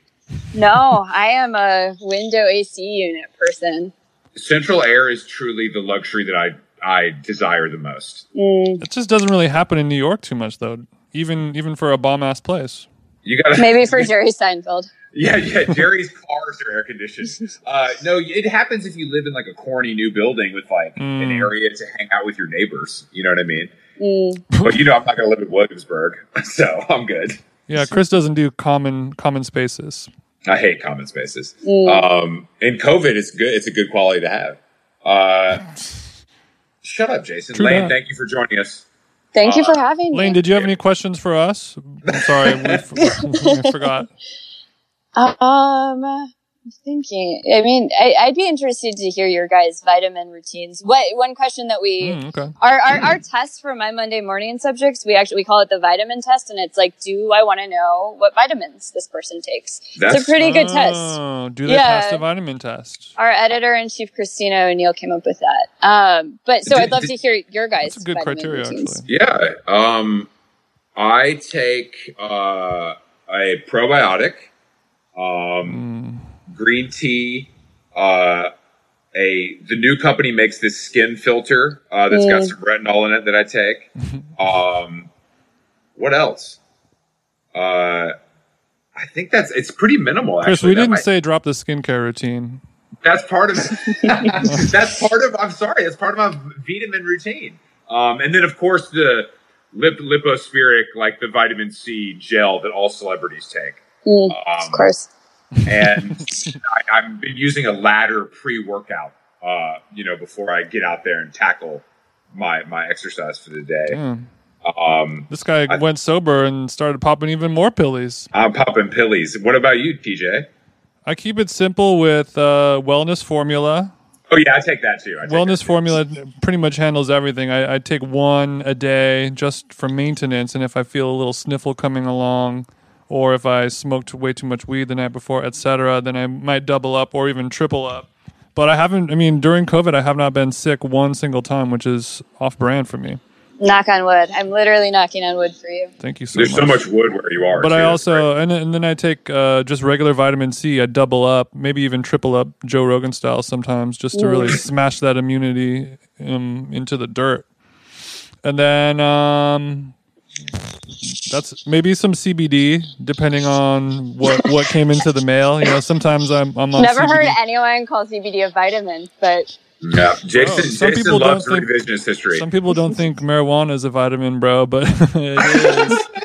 No, I am a window AC unit person. Central air is truly the luxury that I I desire the most. Mm, It just doesn't really happen in New York too much, though. Even even for a bomb ass place. You got to [LAUGHS] maybe for Jerry Seinfeld. Yeah, yeah. Jerry's cars are air conditioned. [LAUGHS] Uh, no, it happens if you live in like a corny new building with like an Mm. area to hang out with your neighbors. You know what I mean? Mm, But you know, I'm not going to live in Williamsburg, [LAUGHS] so I'm good. Yeah, Chris doesn't do common common spaces. I hate common spaces. mm. Um, in COVID, it's good. It's a good quality to have. Uh, [SIGHS] shut up, Jason. True Lane, that. thank you for joining us. Thank you Uh, for having me. Lane, did you have any questions for us? I'm sorry, we, f- we [LAUGHS] forgot. Um, I'm thinking. I mean, I, I'd be interested to hear your guys' vitamin routines. What one question that we Mm, okay. our, our our test for my Monday morning subjects, we actually we call it the vitamin test, and it's like, do I want to know what vitamins this person takes? That's it's a pretty good test. Oh, do they Yeah. pass the vitamin test? Our editor in chief, Kristina O'Neill, came up with that. Um, but so Did- I'd love did- to hear your guys' That's a good vitamin criteria, routines. actually. Yeah. Um, I take uh, a probiotic, um, Mm, green tea. Uh, a the new company makes this skin filter uh, that's got some retinol in it that I take. [LAUGHS] Um, what else? Uh, I think that's it's pretty minimal. Chris, actually. we That didn't might- say drop the skincare routine. that's part of [LAUGHS] [LAUGHS] that's part of i'm sorry that's part of my vitamin routine um, and then of course the lip Lypo-Spheric like the vitamin c gel that all celebrities take Mm, um, of course. And I, i've been using a ladder pre-workout uh, you know before i get out there and tackle my my exercise for the day Damn. um, This guy I- went sober and started popping even more pillies. i'm popping pillies what about you tj I keep it simple with uh, wellness formula. oh yeah i take that too I take Wellness that too. formula pretty much handles everything. I, I take one a day just for maintenance, and if I feel a little sniffle coming along, or if I smoked way too much weed the night before, etc., then I might double up or even triple up. But I haven't. I mean, during COVID, I have not been sick one single time, which is off brand for me. Knock on wood. I'm literally knocking on wood for you. Thank you so much. there's much. so much wood where you are But too. I That's great. also and then, and then I take uh, just regular vitamin C. I double up, maybe even triple up, Joe Rogan style sometimes, just to really [LAUGHS] smash that immunity um, into the dirt. And then um, that's maybe some CBD, depending on what what came into the mail. You know, sometimes I'm I'm on Never CBD. heard anyone call CBD a vitamin, but Yeah, Jason. Oh, some Jason people loves don't think- revisionist history. Some people don't think [LAUGHS] marijuana is a vitamin, bro, but [LAUGHS] it is. [LAUGHS]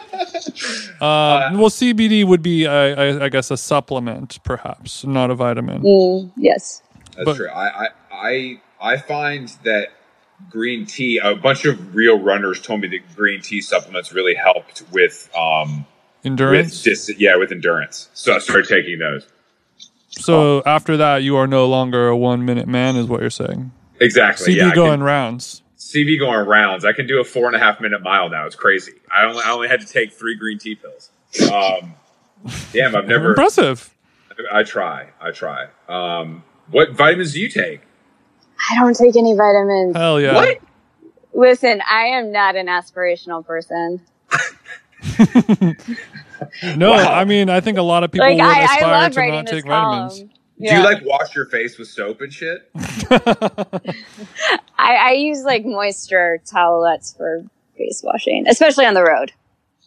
Uh, well, CBD would be, I, I, I guess, a supplement, perhaps, not a vitamin. mm, yes. That's but- true. I, I I I find that green tea. A bunch of real runners told me that green tea supplements really helped with um Endurance. with dis- yeah with endurance. So I started taking those. so after that, you are no longer a one-minute man, is what you're saying. Exactly. CB yeah, going can- rounds. CV going rounds. I can do a four and a half minute mile now. It's crazy. I only I only had to take three green tea pills. Um, damn, I've [LAUGHS] never. Impressive. I try. I try. Um, what vitamins do you take? I don't take any vitamins. Hell yeah. What? Listen, I am not an aspirational person. [LAUGHS] No, Wow. I mean, I think a lot of people Like would I, I aspire love to not take column. vitamins. Do you like wash your face with soap and shit? [LAUGHS] I, I use like moisture towelettes for face washing, especially on the road.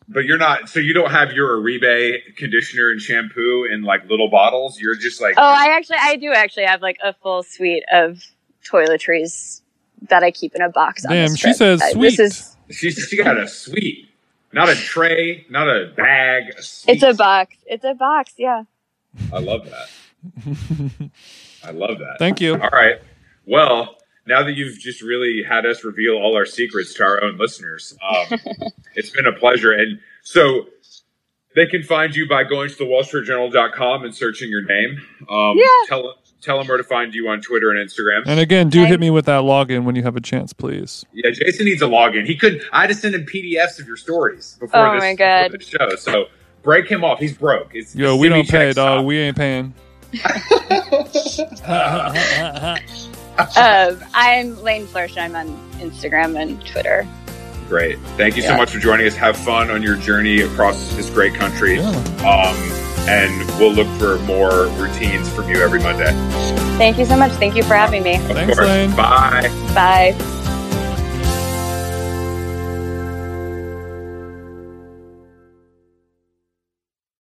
But you're not. So you don't have your Aribe conditioner and shampoo in like little bottles. You're just like. Oh, I actually, I do actually have like a full suite of toiletries that I keep in a box. on Damn, this she trip. says Uh, sweet. This is, She she got a suite, not a tray, not a bag. A it's a box. It's a box. Yeah. I love that. I love that. [LAUGHS] Thank you. All right. Well, now that you've just really had us reveal all our secrets to our own listeners, um, [LAUGHS] it's been a pleasure. And so they can find you by going to the wallstreetjournal.com and searching your name. Um, Yeah. Tell, tell them where to find you on Twitter and Instagram. And again, do Okay. hit me with that login when you have a chance, please. Yeah, Jason needs a login. He couldn't. I had to send him PDFs of your stories before, Oh this, my before God. the show. So break him off. He's broke. It's Yo, we don't pay, dog. stop. We ain't paying. um, I'm Lane Florsheim. I'm on Instagram and Twitter. Great. Thank you so much for joining us. Have fun on your journey across this great country. Yeah. Um, and we'll look for more routines from you every Monday. Thank you so much. Thank you for having me. Of Thanks, course. Lane. Bye. Bye.